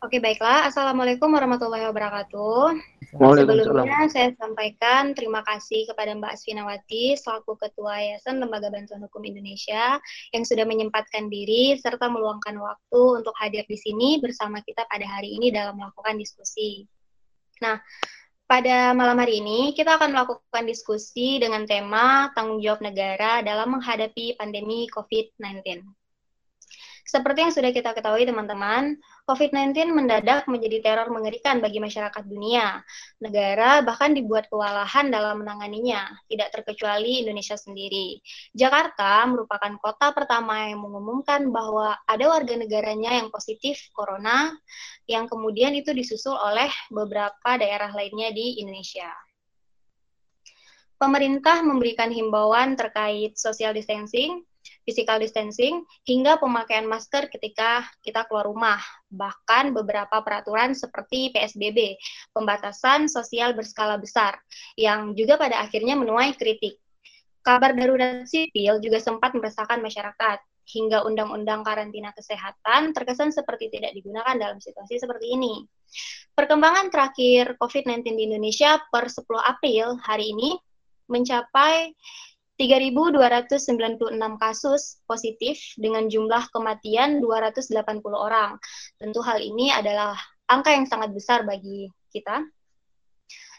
Oke, baiklah. Assalamualaikum warahmatullahi wabarakatuh. Sebelumnya saya sampaikan terima kasih kepada Mbak Asfinawati selaku Ketua Yayasan Lembaga Bantuan Hukum Indonesia yang sudah menyempatkan diri serta meluangkan waktu untuk hadir di sini bersama kita pada hari ini dalam melakukan diskusi. Nah, pada malam hari ini kita akan melakukan diskusi dengan tema tanggung jawab negara dalam menghadapi pandemi COVID-19. Seperti yang sudah kita ketahui teman-teman, COVID-19 mendadak menjadi teror mengerikan bagi masyarakat dunia. Negara bahkan dibuat kewalahan dalam menanganinya, tidak terkecuali Indonesia sendiri. Jakarta merupakan kota pertama yang mengumumkan bahwa ada warga negaranya yang positif corona, yang kemudian itu disusul oleh beberapa daerah lainnya di Indonesia pemerintah memberikan himbauan terkait social distancing, physical distancing, hingga pemakaian masker ketika kita keluar rumah. Bahkan beberapa peraturan seperti PSBB, pembatasan sosial berskala besar, yang juga pada akhirnya menuai kritik. Kabar darurat sipil juga sempat meresahkan masyarakat, hingga undang-undang karantina kesehatan terkesan seperti tidak digunakan dalam situasi seperti ini. Perkembangan terakhir COVID-19 di Indonesia per 10 April hari ini mencapai 3.296 kasus positif dengan jumlah kematian 280 orang. Tentu hal ini adalah angka yang sangat besar bagi kita.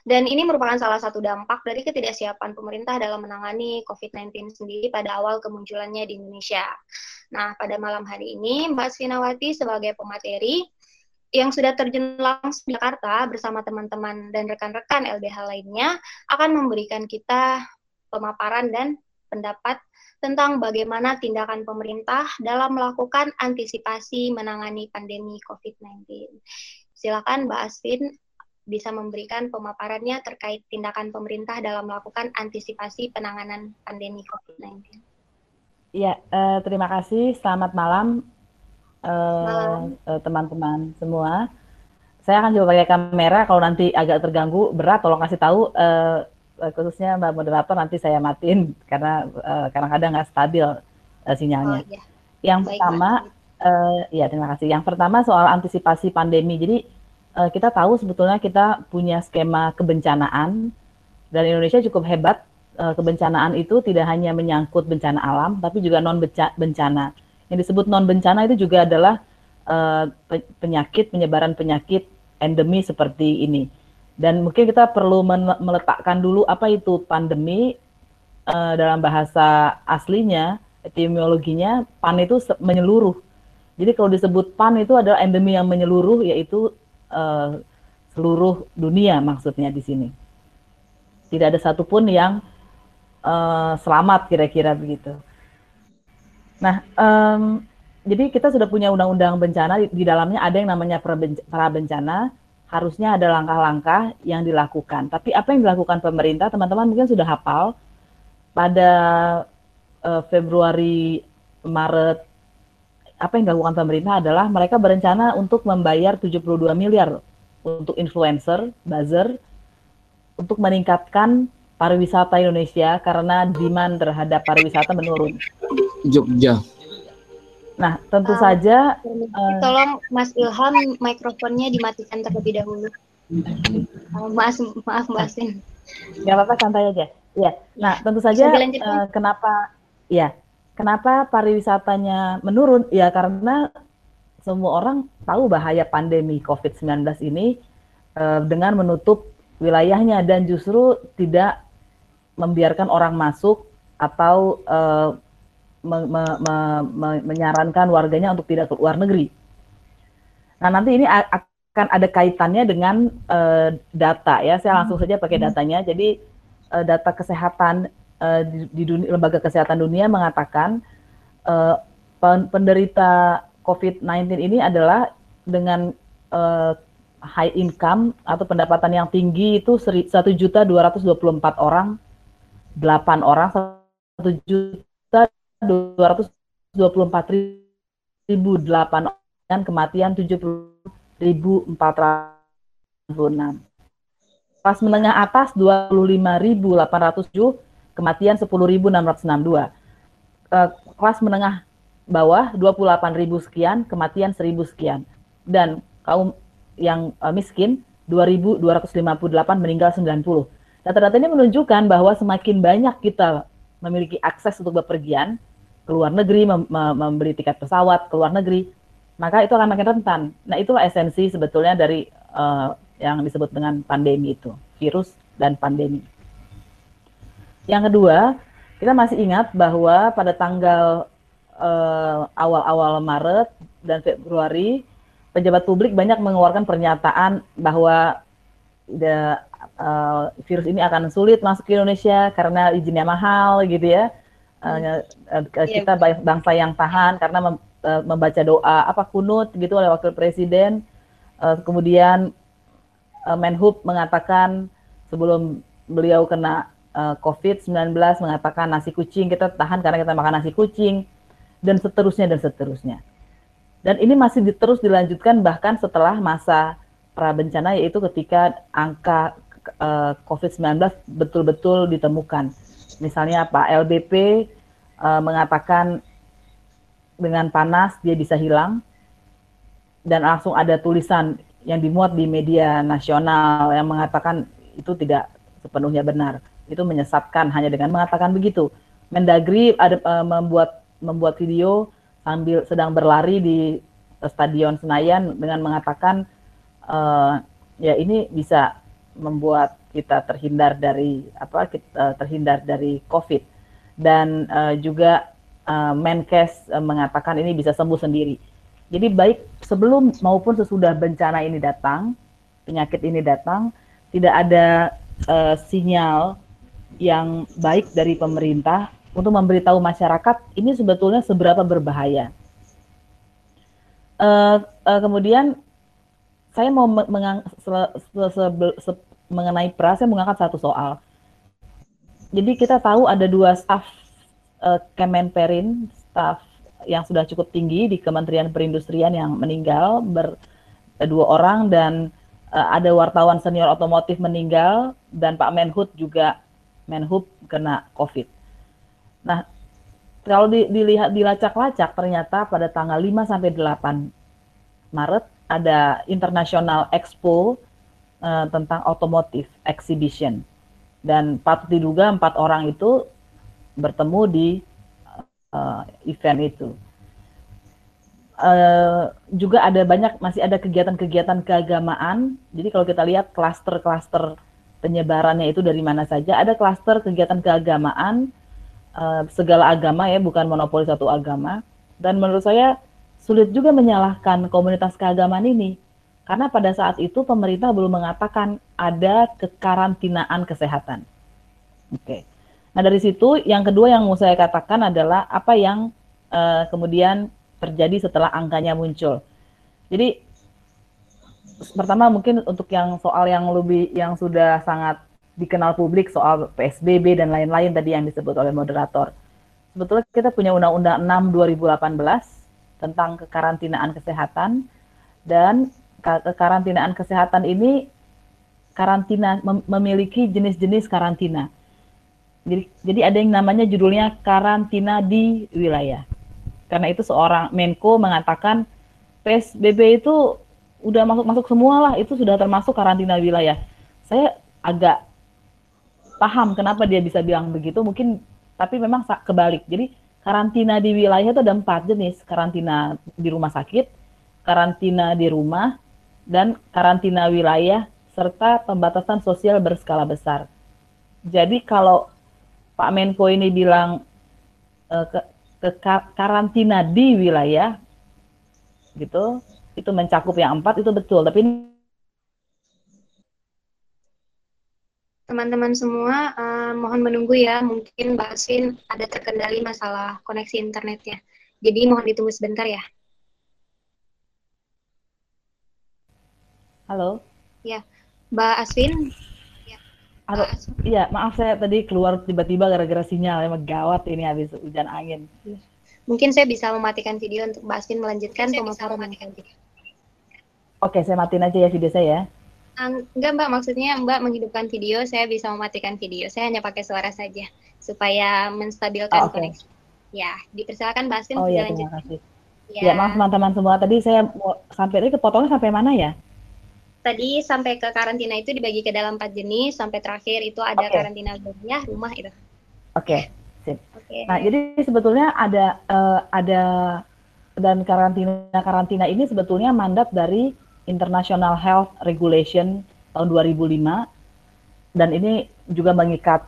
Dan ini merupakan salah satu dampak dari ketidaksiapan pemerintah dalam menangani COVID-19 sendiri pada awal kemunculannya di Indonesia. Nah, pada malam hari ini, Mbak Sfinawati sebagai pemateri yang sudah terjun langsung di Jakarta bersama teman-teman dan rekan-rekan LBH lainnya akan memberikan kita pemaparan dan pendapat tentang bagaimana tindakan pemerintah dalam melakukan antisipasi menangani pandemi COVID-19. Silakan Mbak Asvin bisa memberikan pemaparannya terkait tindakan pemerintah dalam melakukan antisipasi penanganan pandemi COVID-19. Ya, eh, terima kasih. Selamat malam teman-teman eh, semua. Saya akan coba pakai kamera. Kalau nanti agak terganggu berat, tolong kasih tahu. Eh, Eh, khususnya Mbak moderator nanti saya matiin karena uh, kadang-kadang nggak stabil uh, sinyalnya. Oh, iya. Yang Baik, pertama, uh, ya terima kasih. Yang pertama soal antisipasi pandemi. Jadi uh, kita tahu sebetulnya kita punya skema kebencanaan dan Indonesia cukup hebat. Uh, kebencanaan itu tidak hanya menyangkut bencana alam, tapi juga non bencana. Yang disebut non bencana itu juga adalah uh, penyakit penyebaran penyakit endemi seperti ini dan mungkin kita perlu meletakkan dulu apa itu pandemi uh, dalam bahasa aslinya, etimologinya, pan itu menyeluruh. Jadi kalau disebut pan itu adalah endemi yang menyeluruh, yaitu uh, seluruh dunia maksudnya di sini. Tidak ada satupun yang uh, selamat kira-kira begitu. Nah, um, jadi kita sudah punya undang-undang bencana di dalamnya ada yang namanya pra bencana harusnya ada langkah-langkah yang dilakukan. Tapi apa yang dilakukan pemerintah, teman-teman mungkin sudah hafal pada uh, Februari, Maret, apa yang dilakukan pemerintah adalah mereka berencana untuk membayar 72 miliar untuk influencer, buzzer, untuk meningkatkan pariwisata Indonesia karena demand terhadap pariwisata menurun. Jogja. Nah, tentu uh, saja uh, tolong Mas Ilham mikrofonnya dimatikan terlebih dahulu. Uh, Mas, maaf Mbak Asin. Gak apa-apa santai aja. Ya. Nah, tentu saja uh, kenapa ya, kenapa pariwisatanya menurun? Ya karena semua orang tahu bahaya pandemi COVID-19 ini uh, dengan menutup wilayahnya dan justru tidak membiarkan orang masuk atau uh, me, me, me, me, menyarankan warganya untuk tidak ke luar negeri. Nah, nanti ini akan ada kaitannya dengan uh, data ya. Saya langsung saja pakai hmm. datanya. Jadi uh, data kesehatan uh, di, di dunia, lembaga kesehatan dunia mengatakan uh, penderita COVID-19 ini adalah dengan uh, high income atau pendapatan yang tinggi itu satu juta dua ratus dua puluh empat orang, delapan orang, satu juta 224.008 dan kematian 70.406. Kelas menengah atas 25.807, kematian 10.662. Eh, kelas menengah bawah 28.000 sekian, kematian 1.000 sekian. Dan kaum yang uh, miskin 2.258 meninggal 90. Data-data ini menunjukkan bahwa semakin banyak kita memiliki akses untuk bepergian ke luar negeri, mem membeli tiket pesawat ke luar negeri, maka itu akan makin rentan. Nah, itulah esensi sebetulnya dari uh, yang disebut dengan pandemi itu, virus dan pandemi. Yang kedua, kita masih ingat bahwa pada tanggal uh, awal-awal Maret dan Februari, pejabat publik banyak mengeluarkan pernyataan bahwa the, uh, virus ini akan sulit masuk ke Indonesia karena izinnya mahal gitu ya. Uh, kita bangsa yang tahan karena mem, uh, membaca doa apa kunut gitu oleh wakil presiden. Uh, kemudian uh, Menhub mengatakan sebelum beliau kena uh, COVID-19 mengatakan nasi kucing kita tahan karena kita makan nasi kucing dan seterusnya dan seterusnya. Dan ini masih terus dilanjutkan bahkan setelah masa pra bencana yaitu ketika angka uh, COVID-19 betul-betul ditemukan. Misalnya Pak LBP uh, eh, mengatakan dengan panas dia bisa hilang dan langsung ada tulisan yang dimuat di media nasional yang mengatakan itu tidak sepenuhnya benar itu menyesatkan hanya dengan mengatakan begitu. Mendagri ada uh, membuat membuat video sambil sedang berlari di stadion Senayan dengan mengatakan uh, ya ini bisa membuat kita terhindar dari apa kita terhindar dari COVID dan uh, juga uh, Menkes mengatakan ini bisa sembuh sendiri. Jadi baik sebelum maupun sesudah bencana ini datang, penyakit ini datang, tidak ada uh, sinyal yang baik dari pemerintah untuk memberitahu masyarakat ini sebetulnya seberapa berbahaya. Uh, uh, kemudian saya mau mengang, se, se, se, se, mengenai pra, saya mengangkat satu soal. Jadi kita tahu ada dua staf uh, Kemenperin, staf yang sudah cukup tinggi di Kementerian Perindustrian yang meninggal ber dua orang dan uh, ada wartawan senior otomotif meninggal dan Pak Menhut juga Menhub kena COVID. Nah, kalau dilihat dilacak-lacak ternyata pada tanggal 5 sampai 8 Maret ada International Expo uh, tentang otomotif exhibition dan patut diduga empat orang itu bertemu di uh, event itu. Uh, juga ada banyak masih ada kegiatan-kegiatan keagamaan. Jadi kalau kita lihat klaster-klaster penyebarannya itu dari mana saja. Ada klaster kegiatan keagamaan, uh, segala agama ya, bukan monopoli satu agama. Dan menurut saya sulit juga menyalahkan komunitas keagamaan ini. Karena pada saat itu pemerintah belum mengatakan ada kekarantinaan kesehatan. Oke. Nah dari situ yang kedua yang mau saya katakan adalah apa yang uh, kemudian terjadi setelah angkanya muncul. Jadi pertama mungkin untuk yang soal yang lebih yang sudah sangat dikenal publik soal PSBB dan lain-lain tadi yang disebut oleh moderator. Sebetulnya kita punya Undang-Undang 6 2018 tentang kekarantinaan kesehatan dan kekarantinaan kesehatan ini karantina mem memiliki jenis-jenis karantina. Jadi, jadi ada yang namanya judulnya karantina di wilayah. Karena itu seorang Menko mengatakan PSBB itu udah masuk masuk semua lah itu sudah termasuk karantina wilayah saya agak paham kenapa dia bisa bilang begitu mungkin tapi memang kebalik jadi karantina di wilayah itu ada empat jenis. Karantina di rumah sakit karantina di rumah dan karantina wilayah serta pembatasan sosial berskala besar. Jadi kalau Pak Menko ini bilang uh, ke, ke karantina di wilayah gitu itu mencakup yang empat itu betul. Tapi teman-teman semua uh, mohon menunggu ya mungkin Mbak Aswin ada terkendali masalah koneksi internetnya jadi mohon ditunggu sebentar ya halo ya Mbak Aswin Halo, iya maaf saya tadi keluar tiba-tiba gara-gara sinyal emang gawat ini habis hujan angin. Mungkin saya bisa mematikan video untuk Mbak Aswin melanjutkan pemaparan. Mematikan video. Oke, saya matiin aja ya video saya. Um, enggak Mbak, maksudnya Mbak menghidupkan video, saya bisa mematikan video. Saya hanya pakai suara saja supaya menstabilkan oh, okay. koneksi. Ya, dipersilakan Mbak Aswin oh, ya, terima kasih. Ya, ya maaf teman-teman semua. Tadi saya mau sampai tadi kepotongnya sampai mana ya? Tadi sampai ke karantina itu dibagi ke dalam empat jenis, sampai terakhir itu ada okay. karantina wilayah, rumah itu. Oke, okay. Okay. Nah, jadi sebetulnya ada uh, ada dan karantina karantina ini sebetulnya mandat dari International Health Regulation tahun 2005 dan ini juga mengikat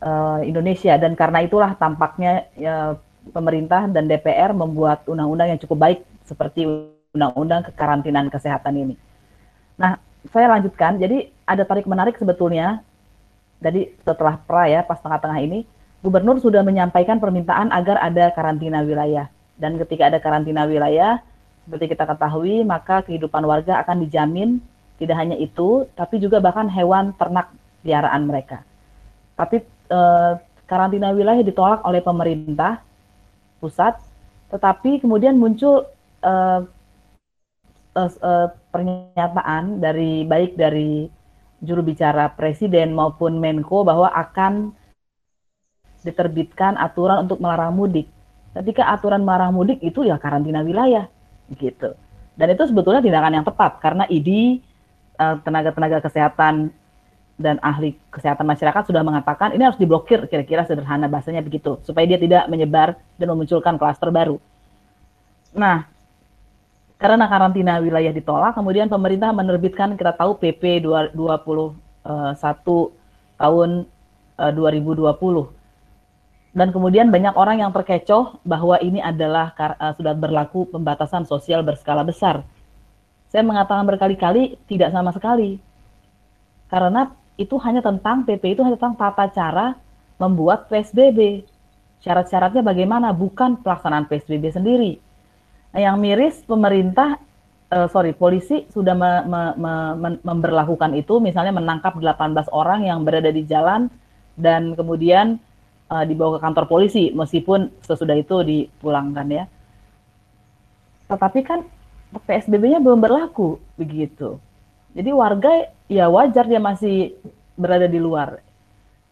uh, Indonesia dan karena itulah tampaknya uh, pemerintah dan DPR membuat undang-undang yang cukup baik seperti undang-undang kekarantinaan kesehatan ini. Nah, saya lanjutkan. Jadi ada tarik menarik sebetulnya. Jadi setelah pra ya pas tengah-tengah ini, gubernur sudah menyampaikan permintaan agar ada karantina wilayah. Dan ketika ada karantina wilayah, seperti kita ketahui, maka kehidupan warga akan dijamin tidak hanya itu, tapi juga bahkan hewan ternak piaraan mereka. Tapi eh, karantina wilayah ditolak oleh pemerintah pusat, tetapi kemudian muncul uh, uh, uh, pernyataan dari baik dari juru bicara presiden maupun Menko bahwa akan diterbitkan aturan untuk melarang mudik. Ketika aturan melarang mudik itu ya karantina wilayah gitu. Dan itu sebetulnya tindakan yang tepat karena ID tenaga-tenaga kesehatan dan ahli kesehatan masyarakat sudah mengatakan ini harus diblokir kira-kira sederhana bahasanya begitu supaya dia tidak menyebar dan memunculkan klaster baru. Nah, karena karantina wilayah ditolak, kemudian pemerintah menerbitkan kita tahu PP 21 tahun 2020. Eh, dan kemudian banyak orang yang terkecoh bahwa ini adalah uh, sudah berlaku pembatasan sosial berskala besar. Saya mengatakan berkali-kali tidak sama sekali. Karena itu hanya tentang PP itu hanya tentang tata cara membuat PSBB. Syarat-syaratnya bagaimana, bukan pelaksanaan PSBB sendiri. Nah, yang miris pemerintah, uh, sorry, polisi sudah me, me, me, memberlakukan itu, misalnya menangkap 18 orang yang berada di jalan dan kemudian uh, dibawa ke kantor polisi, meskipun sesudah itu dipulangkan ya. Tetapi kan PSBB-nya belum berlaku begitu. Jadi warga ya wajar dia masih berada di luar.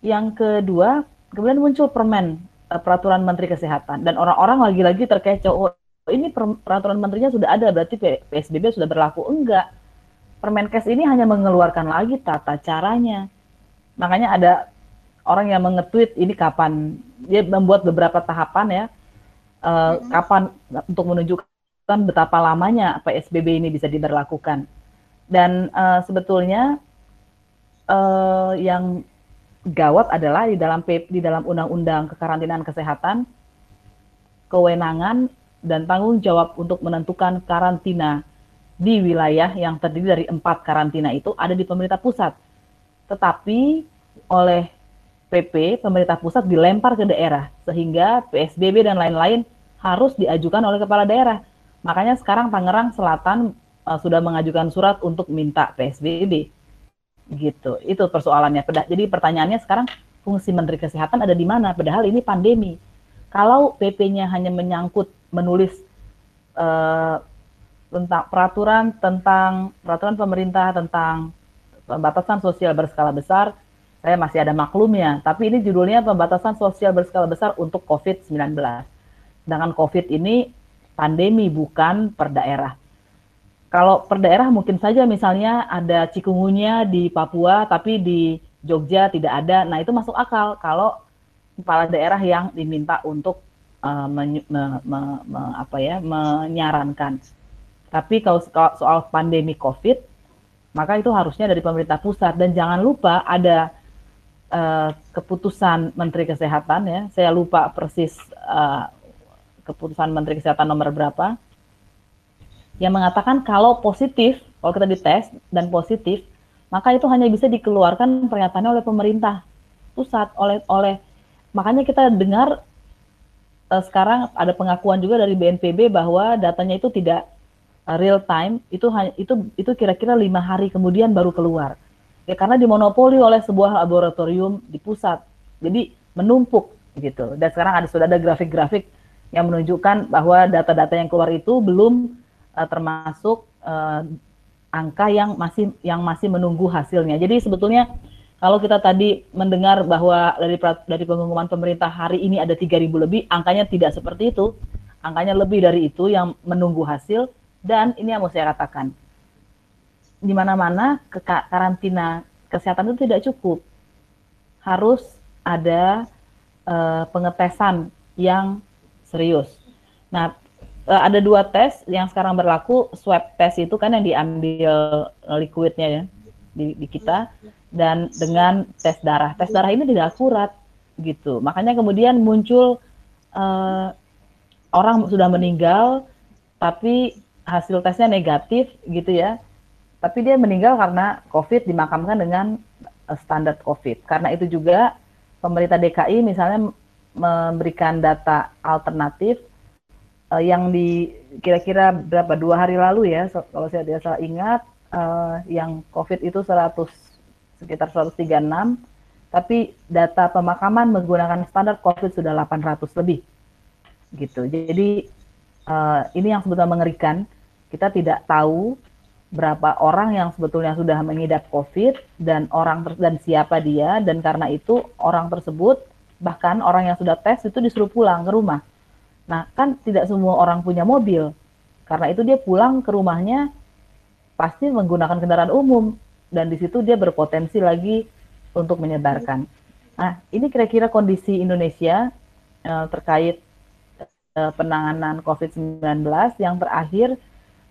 Yang kedua, kemudian muncul permen uh, peraturan Menteri Kesehatan dan orang-orang lagi-lagi terkecoh. Oh, ini peraturan menterinya sudah ada, berarti PSBB sudah berlaku. Enggak. Permenkes ini hanya mengeluarkan lagi tata caranya. Makanya ada orang yang mengetweet ini kapan dia membuat beberapa tahapan ya. Uh, kapan untuk menunjukkan betapa lamanya PSBB ini bisa diberlakukan dan uh, sebetulnya uh, yang gawat adalah di dalam di dalam undang-undang kekarantinaan kesehatan kewenangan dan tanggung jawab untuk menentukan karantina di wilayah yang terdiri dari empat karantina itu ada di pemerintah pusat. Tetapi oleh PP, pemerintah pusat dilempar ke daerah, sehingga PSBB dan lain-lain harus diajukan oleh kepala daerah. Makanya sekarang Tangerang Selatan uh, sudah mengajukan surat untuk minta PSBB. Gitu. Itu persoalannya. Jadi pertanyaannya sekarang fungsi Menteri Kesehatan ada di mana? Padahal ini pandemi. Kalau PP-nya hanya menyangkut menulis uh, tentang peraturan tentang peraturan pemerintah tentang pembatasan sosial berskala besar, saya masih ada maklumnya. Tapi ini judulnya pembatasan sosial berskala besar untuk COVID-19. Sedangkan COVID ini pandemi bukan per daerah. Kalau per daerah mungkin saja misalnya ada cikungunya di Papua tapi di Jogja tidak ada. Nah, itu masuk akal kalau kepala daerah yang diminta untuk uh, me, me, me, me, apa ya, menyarankan. Tapi kalau soal pandemi Covid, maka itu harusnya dari pemerintah pusat dan jangan lupa ada uh, keputusan Menteri Kesehatan ya. Saya lupa persis uh, keputusan Menteri Kesehatan nomor berapa yang mengatakan kalau positif, kalau kita dites dan positif, maka itu hanya bisa dikeluarkan pernyataannya oleh pemerintah pusat, oleh oleh makanya kita dengar uh, sekarang ada pengakuan juga dari BNPB bahwa datanya itu tidak real time, itu itu itu kira-kira lima hari kemudian baru keluar. Ya karena dimonopoli oleh sebuah laboratorium di pusat, jadi menumpuk gitu. Dan sekarang ada sudah ada grafik-grafik yang menunjukkan bahwa data-data yang keluar itu belum uh, termasuk uh, angka yang masih yang masih menunggu hasilnya. Jadi sebetulnya kalau kita tadi mendengar bahwa dari dari pengumuman pemerintah hari ini ada 3.000 lebih, angkanya tidak seperti itu. angkanya lebih dari itu yang menunggu hasil dan ini yang mau saya katakan di mana-mana ke karantina kesehatan itu tidak cukup harus ada uh, pengetesan yang serius. Nah, uh, ada dua tes yang sekarang berlaku. Swab test itu kan yang diambil liquidnya ya di, di kita dan dengan tes darah. Tes darah ini tidak akurat gitu. Makanya kemudian muncul uh, orang sudah meninggal tapi hasil tesnya negatif gitu ya. Tapi dia meninggal karena COVID dimakamkan dengan standar COVID. Karena itu juga pemerintah DKI misalnya memberikan data alternatif uh, yang di kira-kira berapa dua hari lalu ya kalau saya tidak salah ingat uh, yang COVID itu 100 sekitar 136 tapi data pemakaman menggunakan standar COVID sudah 800 lebih. Gitu. Jadi uh, ini yang sebetulnya mengerikan. Kita tidak tahu berapa orang yang sebetulnya sudah mengidap COVID dan orang dan siapa dia dan karena itu orang tersebut bahkan orang yang sudah tes itu disuruh pulang ke rumah. Nah kan tidak semua orang punya mobil karena itu dia pulang ke rumahnya pasti menggunakan kendaraan umum dan di situ dia berpotensi lagi untuk menyebarkan. Nah ini kira-kira kondisi Indonesia uh, terkait uh, penanganan COVID-19 yang terakhir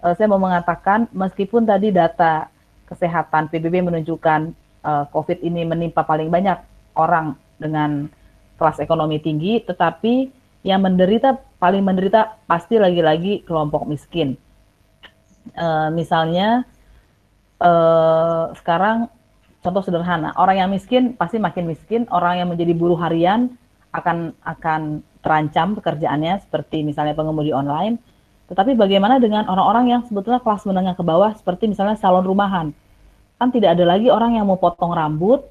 uh, saya mau mengatakan meskipun tadi data kesehatan PBB menunjukkan uh, COVID ini menimpa paling banyak orang dengan kelas ekonomi tinggi, tetapi yang menderita paling menderita pasti lagi-lagi kelompok miskin. Uh, misalnya uh, sekarang contoh sederhana, orang yang miskin pasti makin miskin, orang yang menjadi buruh harian akan akan terancam pekerjaannya seperti misalnya pengemudi online tetapi bagaimana dengan orang-orang yang sebetulnya kelas menengah ke bawah seperti misalnya salon rumahan? Kan tidak ada lagi orang yang mau potong rambut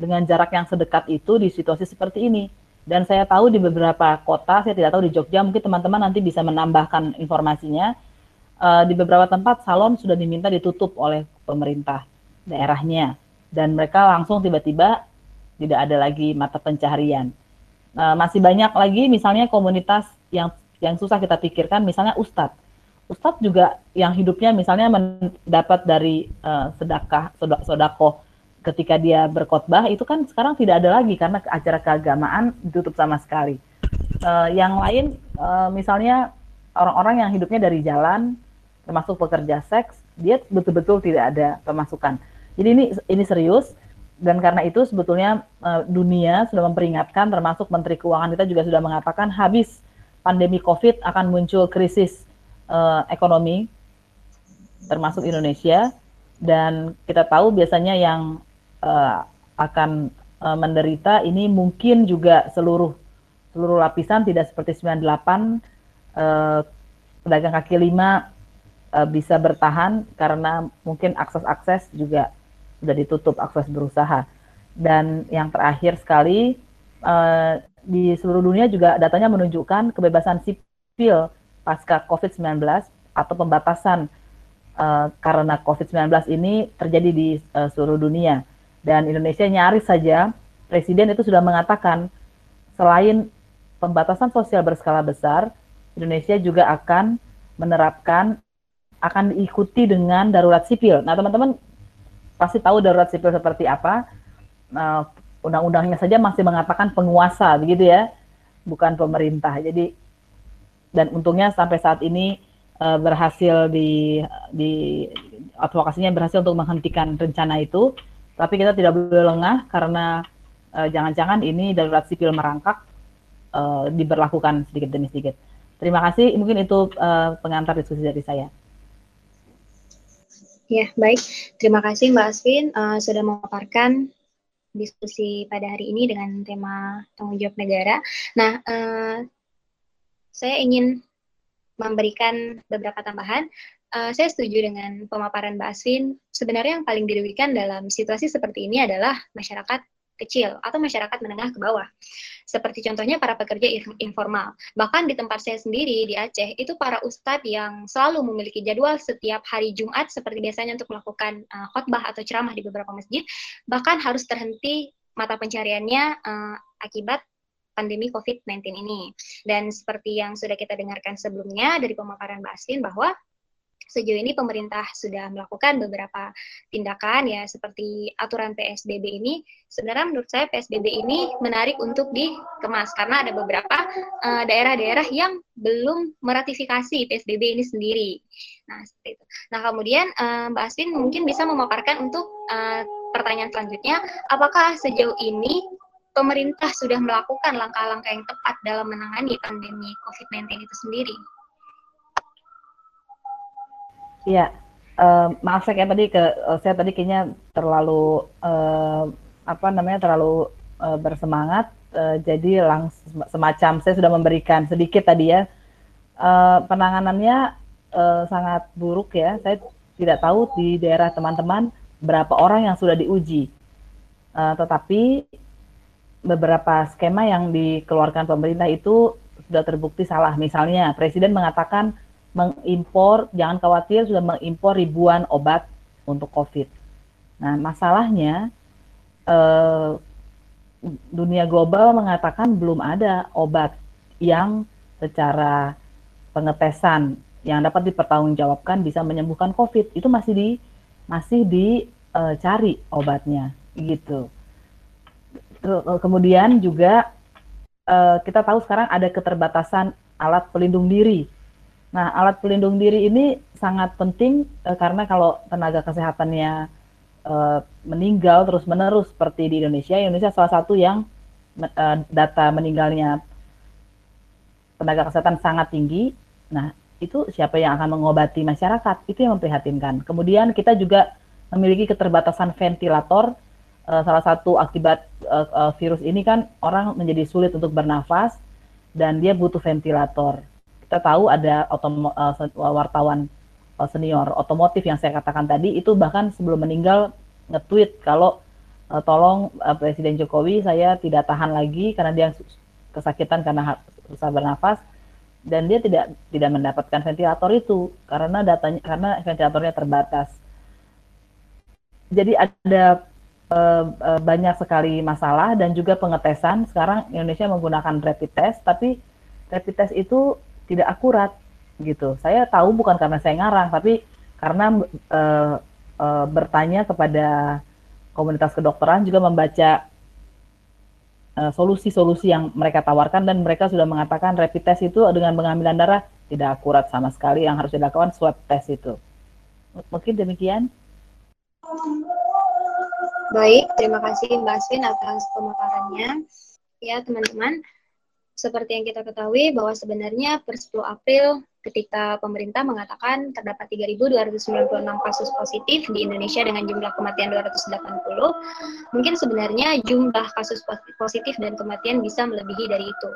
dengan jarak yang sedekat itu di situasi seperti ini. Dan saya tahu di beberapa kota, saya tidak tahu di Jogja, mungkin teman-teman nanti bisa menambahkan informasinya. Uh, di beberapa tempat salon sudah diminta ditutup oleh pemerintah daerahnya. Dan mereka langsung tiba-tiba tidak ada lagi mata pencaharian. Uh, masih banyak lagi misalnya komunitas yang yang susah kita pikirkan misalnya ustadz. Ustadz juga yang hidupnya misalnya mendapat dari uh, sedekah sodako ketika dia berkhotbah itu kan sekarang tidak ada lagi karena acara keagamaan ditutup sama sekali. Uh, yang lain uh, misalnya orang-orang yang hidupnya dari jalan termasuk pekerja seks dia betul-betul tidak ada pemasukan. Jadi ini ini serius dan karena itu sebetulnya dunia sudah memperingatkan termasuk Menteri Keuangan kita juga sudah mengatakan habis pandemi COVID akan muncul krisis uh, ekonomi termasuk Indonesia. Dan kita tahu biasanya yang uh, akan uh, menderita ini mungkin juga seluruh seluruh lapisan tidak seperti 98 uh, pedagang kaki lima uh, bisa bertahan karena mungkin akses-akses juga sudah ditutup akses berusaha. Dan yang terakhir sekali uh, di seluruh dunia juga datanya menunjukkan kebebasan sipil pasca COVID-19 atau pembatasan uh, karena COVID-19 ini terjadi di uh, seluruh dunia. Dan Indonesia nyaris saja Presiden itu sudah mengatakan selain pembatasan sosial berskala besar, Indonesia juga akan menerapkan akan diikuti dengan darurat sipil. Nah, teman-teman pasti tahu darurat sipil seperti apa. Nah, undang-undangnya saja masih mengatakan penguasa begitu ya, bukan pemerintah. Jadi dan untungnya sampai saat ini uh, berhasil di di advokasinya berhasil untuk menghentikan rencana itu. Tapi kita tidak boleh lengah karena eh, jangan-jangan ini darurat sipil merangkak uh, diberlakukan sedikit demi sedikit. Terima kasih. Mungkin itu uh, pengantar diskusi dari saya. Ya, baik. Terima kasih Mbak Asvin uh, sudah memaparkan diskusi pada hari ini dengan tema tanggung jawab negara. Nah, uh, saya ingin memberikan beberapa tambahan. Uh, saya setuju dengan pemaparan Mbak Asvin. Sebenarnya yang paling dirugikan dalam situasi seperti ini adalah masyarakat kecil atau masyarakat menengah ke bawah. Seperti contohnya para pekerja informal. Bahkan di tempat saya sendiri di Aceh, itu para ustadz yang selalu memiliki jadwal setiap hari Jumat seperti biasanya untuk melakukan uh, khotbah atau ceramah di beberapa masjid, bahkan harus terhenti mata pencariannya uh, akibat pandemi COVID-19 ini. Dan seperti yang sudah kita dengarkan sebelumnya dari pemaparan Mbak Asvin bahwa sejauh ini pemerintah sudah melakukan beberapa tindakan ya seperti aturan PSBB ini sebenarnya menurut saya PSBB ini menarik untuk dikemas karena ada beberapa eh, daerah-daerah uh, yang belum meratifikasi PSBB ini sendiri. Nah, seperti itu. Nah, kemudian uh, Mbak Asvin mungkin bisa memaparkan untuk uh, pertanyaan selanjutnya, apakah sejauh ini pemerintah sudah melakukan langkah-langkah yang tepat dalam menangani pandemi COVID-19 itu sendiri? Iya, uh, maaf saya tadi ke uh, saya tadi kayaknya terlalu uh, apa namanya terlalu uh, bersemangat, uh, jadi langsung semacam saya sudah memberikan sedikit tadi ya uh, penanganannya uh, sangat buruk ya. Saya tidak tahu di daerah teman-teman berapa orang yang sudah diuji, uh, tetapi beberapa skema yang dikeluarkan pemerintah itu sudah terbukti salah. Misalnya Presiden mengatakan mengimpor, jangan khawatir sudah mengimpor ribuan obat untuk COVID. Nah, masalahnya eh, dunia global mengatakan belum ada obat yang secara pengetesan yang dapat dipertanggungjawabkan bisa menyembuhkan COVID. Itu masih di masih dicari eh, obatnya gitu. Kemudian juga eh, kita tahu sekarang ada keterbatasan alat pelindung diri Nah, alat pelindung diri ini sangat penting uh, karena kalau tenaga kesehatannya uh, meninggal terus-menerus seperti di Indonesia, Indonesia salah satu yang uh, data meninggalnya tenaga kesehatan sangat tinggi. Nah, itu siapa yang akan mengobati masyarakat? Itu yang memprihatinkan. Kemudian kita juga memiliki keterbatasan ventilator. Uh, salah satu akibat uh, uh, virus ini kan orang menjadi sulit untuk bernafas dan dia butuh ventilator kita tahu ada uh, wartawan uh, senior otomotif yang saya katakan tadi itu bahkan sebelum meninggal nge-tweet kalau uh, tolong uh, Presiden Jokowi saya tidak tahan lagi karena dia kesakitan karena susah bernafas dan dia tidak tidak mendapatkan ventilator itu karena datanya karena ventilatornya terbatas. Jadi ada banyak sekali masalah dan juga pengetesan. Sekarang Indonesia menggunakan rapid test, tapi rapid test itu tidak akurat gitu. Saya tahu bukan karena saya ngarang, tapi karena uh, uh, bertanya kepada komunitas kedokteran juga membaca eh, solusi-solusi uh, yang mereka tawarkan dan mereka sudah mengatakan rapid test itu dengan pengambilan darah tidak akurat sama sekali yang harus dilakukan swab test itu. Mungkin demikian. Baik, terima kasih Mbak Aswin atas pemaparannya. Ya, teman-teman, seperti yang kita ketahui bahwa sebenarnya per 10 April ketika pemerintah mengatakan terdapat 3.296 kasus positif di Indonesia dengan jumlah kematian 280, mungkin sebenarnya jumlah kasus positif dan kematian bisa melebihi dari itu.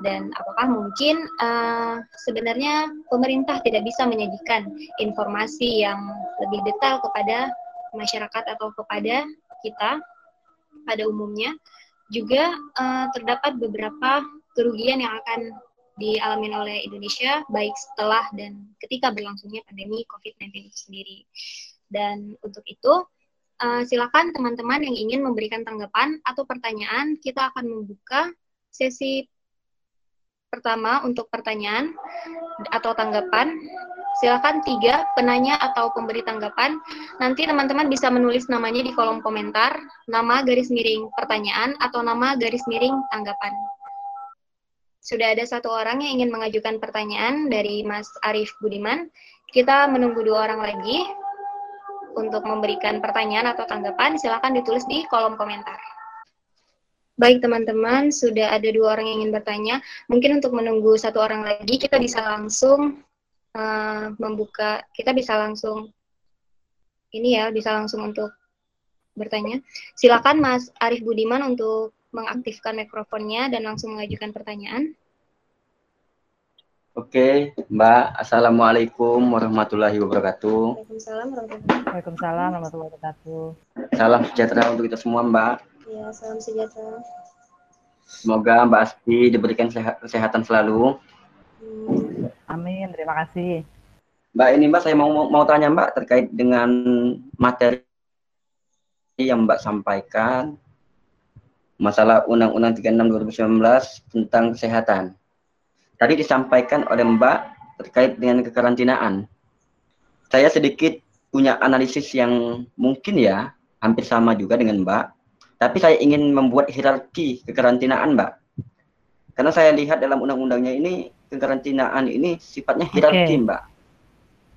Dan apakah mungkin uh, sebenarnya pemerintah tidak bisa menyajikan informasi yang lebih detail kepada masyarakat atau kepada kita pada umumnya juga uh, terdapat beberapa kerugian yang akan dialami oleh Indonesia baik setelah dan ketika berlangsungnya pandemi COVID-19 itu sendiri. Dan untuk itu, uh, silakan teman-teman yang ingin memberikan tanggapan atau pertanyaan, kita akan membuka sesi pertama untuk pertanyaan atau tanggapan. Silakan tiga penanya atau pemberi tanggapan. Nanti teman-teman bisa menulis namanya di kolom komentar, nama garis miring pertanyaan atau nama garis miring tanggapan. Sudah ada satu orang yang ingin mengajukan pertanyaan dari Mas Arif Budiman. Kita menunggu dua orang lagi untuk memberikan pertanyaan atau tanggapan. Silakan ditulis di kolom komentar. Baik teman-teman, sudah ada dua orang yang ingin bertanya. Mungkin untuk menunggu satu orang lagi, kita bisa langsung uh, membuka, kita bisa langsung, ini ya, bisa langsung untuk bertanya. Silakan Mas Arif Budiman untuk mengaktifkan mikrofonnya dan langsung mengajukan pertanyaan. Oke, Mbak. Assalamualaikum warahmatullahi wabarakatuh. Waalaikumsalam warahmatullahi wabarakatuh. Salam sejahtera untuk kita semua, Mbak. Ya, salam sejahtera. Semoga Mbak Asti diberikan kesehatan selalu. Hmm. Amin, terima kasih. Mbak, ini Mbak saya mau mau tanya Mbak terkait dengan materi yang Mbak sampaikan masalah Undang-Undang 36 2019 tentang kesehatan. Tadi disampaikan oleh Mbak terkait dengan kekarantinaan. Saya sedikit punya analisis yang mungkin ya hampir sama juga dengan Mbak, tapi saya ingin membuat hierarki kekarantinaan Mbak. Karena saya lihat dalam undang-undangnya ini kekarantinaan ini sifatnya hierarki okay. Mbak.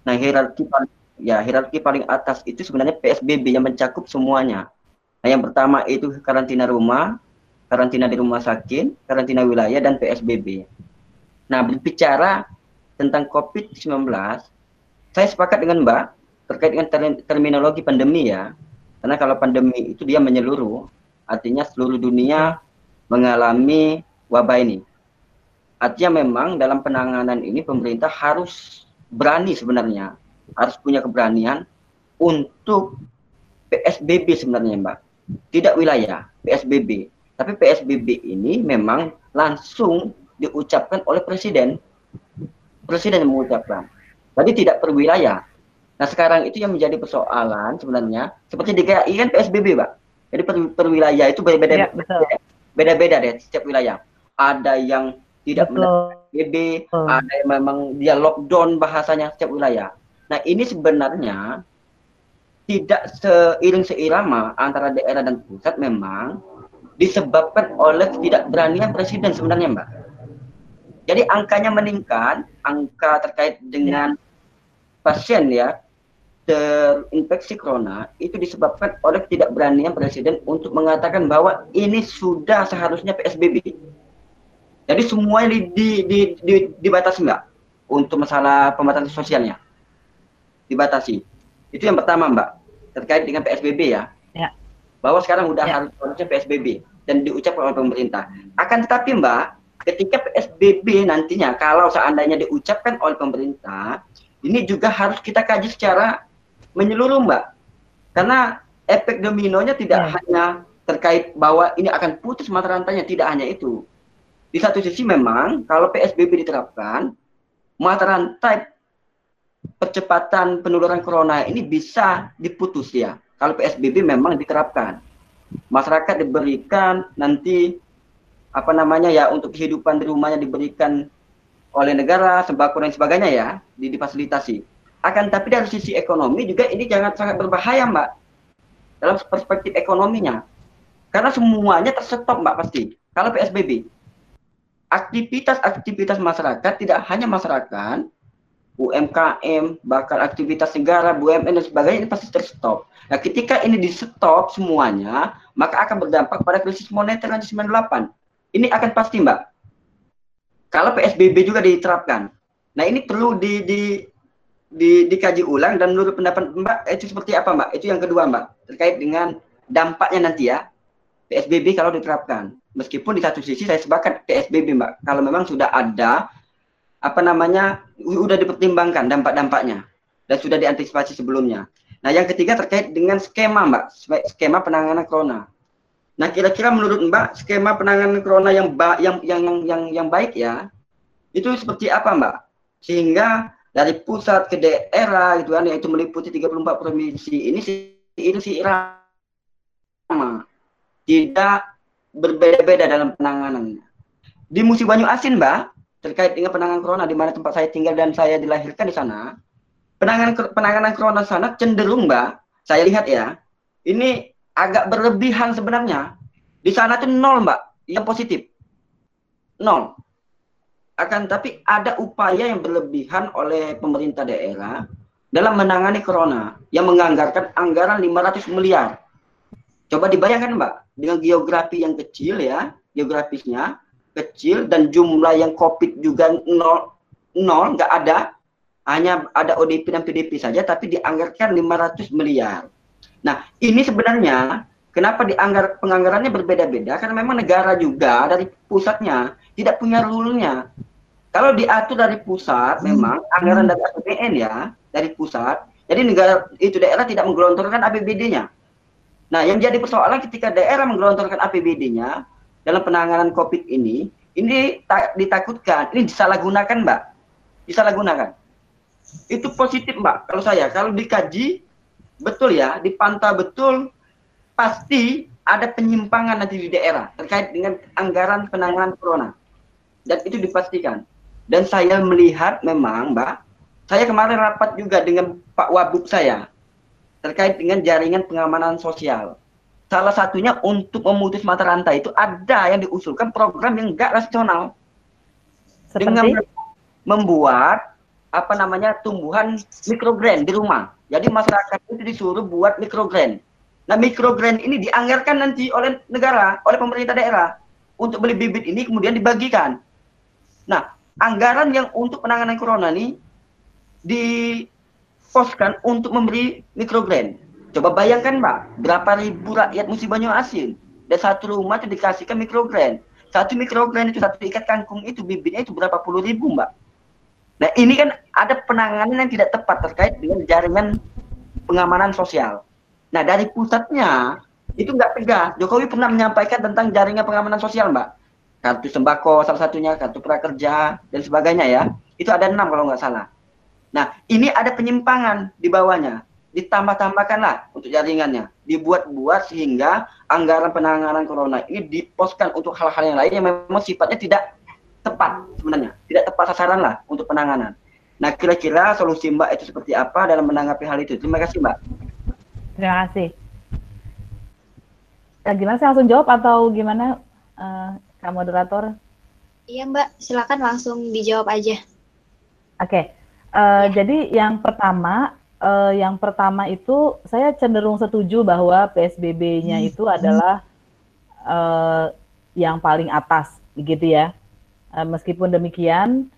Nah hierarki paling ya hierarki paling atas itu sebenarnya PSBB yang mencakup semuanya. Nah yang pertama itu karantina rumah, karantina di rumah sakit, karantina wilayah dan PSBB. Nah berbicara tentang COVID-19, saya sepakat dengan Mbak terkait dengan ter terminologi pandemi ya. Karena kalau pandemi itu dia menyeluruh, artinya seluruh dunia mengalami wabah ini. Artinya memang dalam penanganan ini pemerintah harus berani sebenarnya, harus punya keberanian untuk PSBB sebenarnya Mbak. Tidak wilayah, PSBB. Tapi PSBB ini memang langsung diucapkan oleh Presiden. Presiden yang mengucapkan. Jadi tidak per wilayah. Nah sekarang itu yang menjadi persoalan sebenarnya, seperti di KI kan PSBB Mbak. Jadi per, per wilayah itu berbeda-beda. Ya, beda-beda deh setiap wilayah. Ada yang tidak PSBB, hmm. ada yang memang dia lockdown bahasanya setiap wilayah. Nah ini sebenarnya tidak seiring seirama antara daerah dan pusat memang disebabkan oleh ketidakberanian presiden sebenarnya mbak. Jadi angkanya meningkat, angka terkait dengan pasien ya terinfeksi corona itu disebabkan oleh ketidakberanian presiden untuk mengatakan bahwa ini sudah seharusnya PSBB jadi semuanya di, di, di, di, dibatasi mbak untuk masalah pembatasan sosialnya dibatasi. Itu yang pertama mbak terkait dengan PSBB ya. ya. Bahwa sekarang udah ya. harusnya PSBB dan diucapkan oleh pemerintah. Akan tetapi mbak ketika PSBB nantinya kalau seandainya diucapkan oleh pemerintah ini juga harus kita kaji secara menyeluruh mbak. Karena efek dominonya tidak ya. hanya terkait bahwa ini akan putus mata rantainya tidak hanya itu di satu sisi memang kalau PSBB diterapkan, mata rantai percepatan penularan corona ini bisa diputus ya. Kalau PSBB memang diterapkan. Masyarakat diberikan nanti apa namanya ya untuk kehidupan di rumahnya diberikan oleh negara sembako dan sebagainya ya di, difasilitasi. Akan tapi dari sisi ekonomi juga ini jangan sangat berbahaya mbak dalam perspektif ekonominya karena semuanya tersetop mbak pasti kalau PSBB aktivitas-aktivitas masyarakat tidak hanya masyarakat, UMKM, bahkan aktivitas negara, BUMN dan sebagainya ini pasti terstop. Nah, ketika ini di stop semuanya, maka akan berdampak pada krisis moneter nanti 98. Ini akan pasti, Mbak. Kalau PSBB juga diterapkan. Nah, ini perlu di, di, di, dikaji ulang dan menurut pendapat Mbak itu seperti apa, Mbak? Itu yang kedua, Mbak, terkait dengan dampaknya nanti ya. PSBB kalau diterapkan meskipun di satu sisi saya sepakat PSBB mbak kalau memang sudah ada apa namanya sudah dipertimbangkan dampak-dampaknya dan sudah diantisipasi sebelumnya. Nah yang ketiga terkait dengan skema mbak skema penanganan corona. Nah kira-kira menurut mbak skema penanganan corona yang yang, yang yang yang yang baik ya itu seperti apa mbak sehingga dari pusat ke daerah gitu kan yaitu meliputi 34 provinsi ini ini si irama tidak berbeda-beda dalam penanganannya. Di musim Banyu Asin, Mbak, terkait dengan penanganan corona di mana tempat saya tinggal dan saya dilahirkan di sana, penanganan penanganan corona sana cenderung, Mbak, saya lihat ya, ini agak berlebihan sebenarnya. Di sana itu nol, Mbak, yang positif. Nol. Akan tapi ada upaya yang berlebihan oleh pemerintah daerah dalam menangani corona yang menganggarkan anggaran 500 miliar. Coba dibayangkan, Mbak, dengan geografi yang kecil ya, geografisnya kecil dan jumlah yang COVID juga nol, nol nggak ada, hanya ada ODP dan PDP saja, tapi dianggarkan 500 miliar. Nah, ini sebenarnya kenapa dianggar penganggarannya berbeda-beda? Karena memang negara juga dari pusatnya tidak punya rule-nya. Kalau diatur dari pusat, hmm. memang anggaran dari APBN ya, dari pusat, jadi negara itu daerah tidak menggelontorkan APBD-nya. Nah, yang jadi persoalan ketika daerah menggelontorkan APBD-nya dalam penanganan COVID ini, ini ditakutkan, ini disalahgunakan, Mbak. Disalahgunakan. Itu positif, Mbak. Kalau saya, kalau dikaji, betul ya, dipantau betul, pasti ada penyimpangan nanti di daerah terkait dengan anggaran penanganan corona. Dan itu dipastikan. Dan saya melihat memang, Mbak, saya kemarin rapat juga dengan Pak Wabub saya terkait dengan jaringan pengamanan sosial. Salah satunya untuk memutus mata rantai itu ada yang diusulkan program yang enggak rasional. Seperti? Dengan membuat apa namanya tumbuhan mikrogreen di rumah. Jadi masyarakat itu disuruh buat mikrogreen. Nah mikrogreen ini dianggarkan nanti oleh negara, oleh pemerintah daerah untuk beli bibit ini kemudian dibagikan. Nah anggaran yang untuk penanganan corona ini diposkan untuk memberi mikrogreen. Coba bayangkan Mbak, berapa ribu rakyat musim banyu asin dan satu rumah itu dikasihkan mikrogreen. Satu mikrogreen itu satu ikat kangkung itu bibitnya itu berapa puluh ribu Mbak. Nah ini kan ada penanganan yang tidak tepat terkait dengan jaringan pengamanan sosial. Nah dari pusatnya itu nggak tegas. Jokowi pernah menyampaikan tentang jaringan pengamanan sosial, Mbak. Kartu sembako salah satunya, kartu prakerja dan sebagainya ya. Itu ada enam kalau nggak salah. Nah ini ada penyimpangan di bawahnya. Ditambah-tambahkanlah untuk jaringannya. Dibuat-buat sehingga anggaran penanganan corona ini diposkan untuk hal-hal yang lain yang memang sifatnya tidak tepat sebenarnya, tidak tepat sasaran lah untuk penanganan. Nah, kira-kira solusi Mbak itu seperti apa dalam menanggapi hal itu? Terima kasih, Mbak. Terima kasih. Ya, gimana saya langsung jawab atau gimana, uh, Kak Moderator? Iya, Mbak. Silakan langsung dijawab aja. Oke. Okay. Uh, ya. Jadi yang pertama, uh, yang pertama itu saya cenderung setuju bahwa PSBB-nya hmm. itu adalah uh, yang paling atas, begitu ya. Uh, meskipun demikian,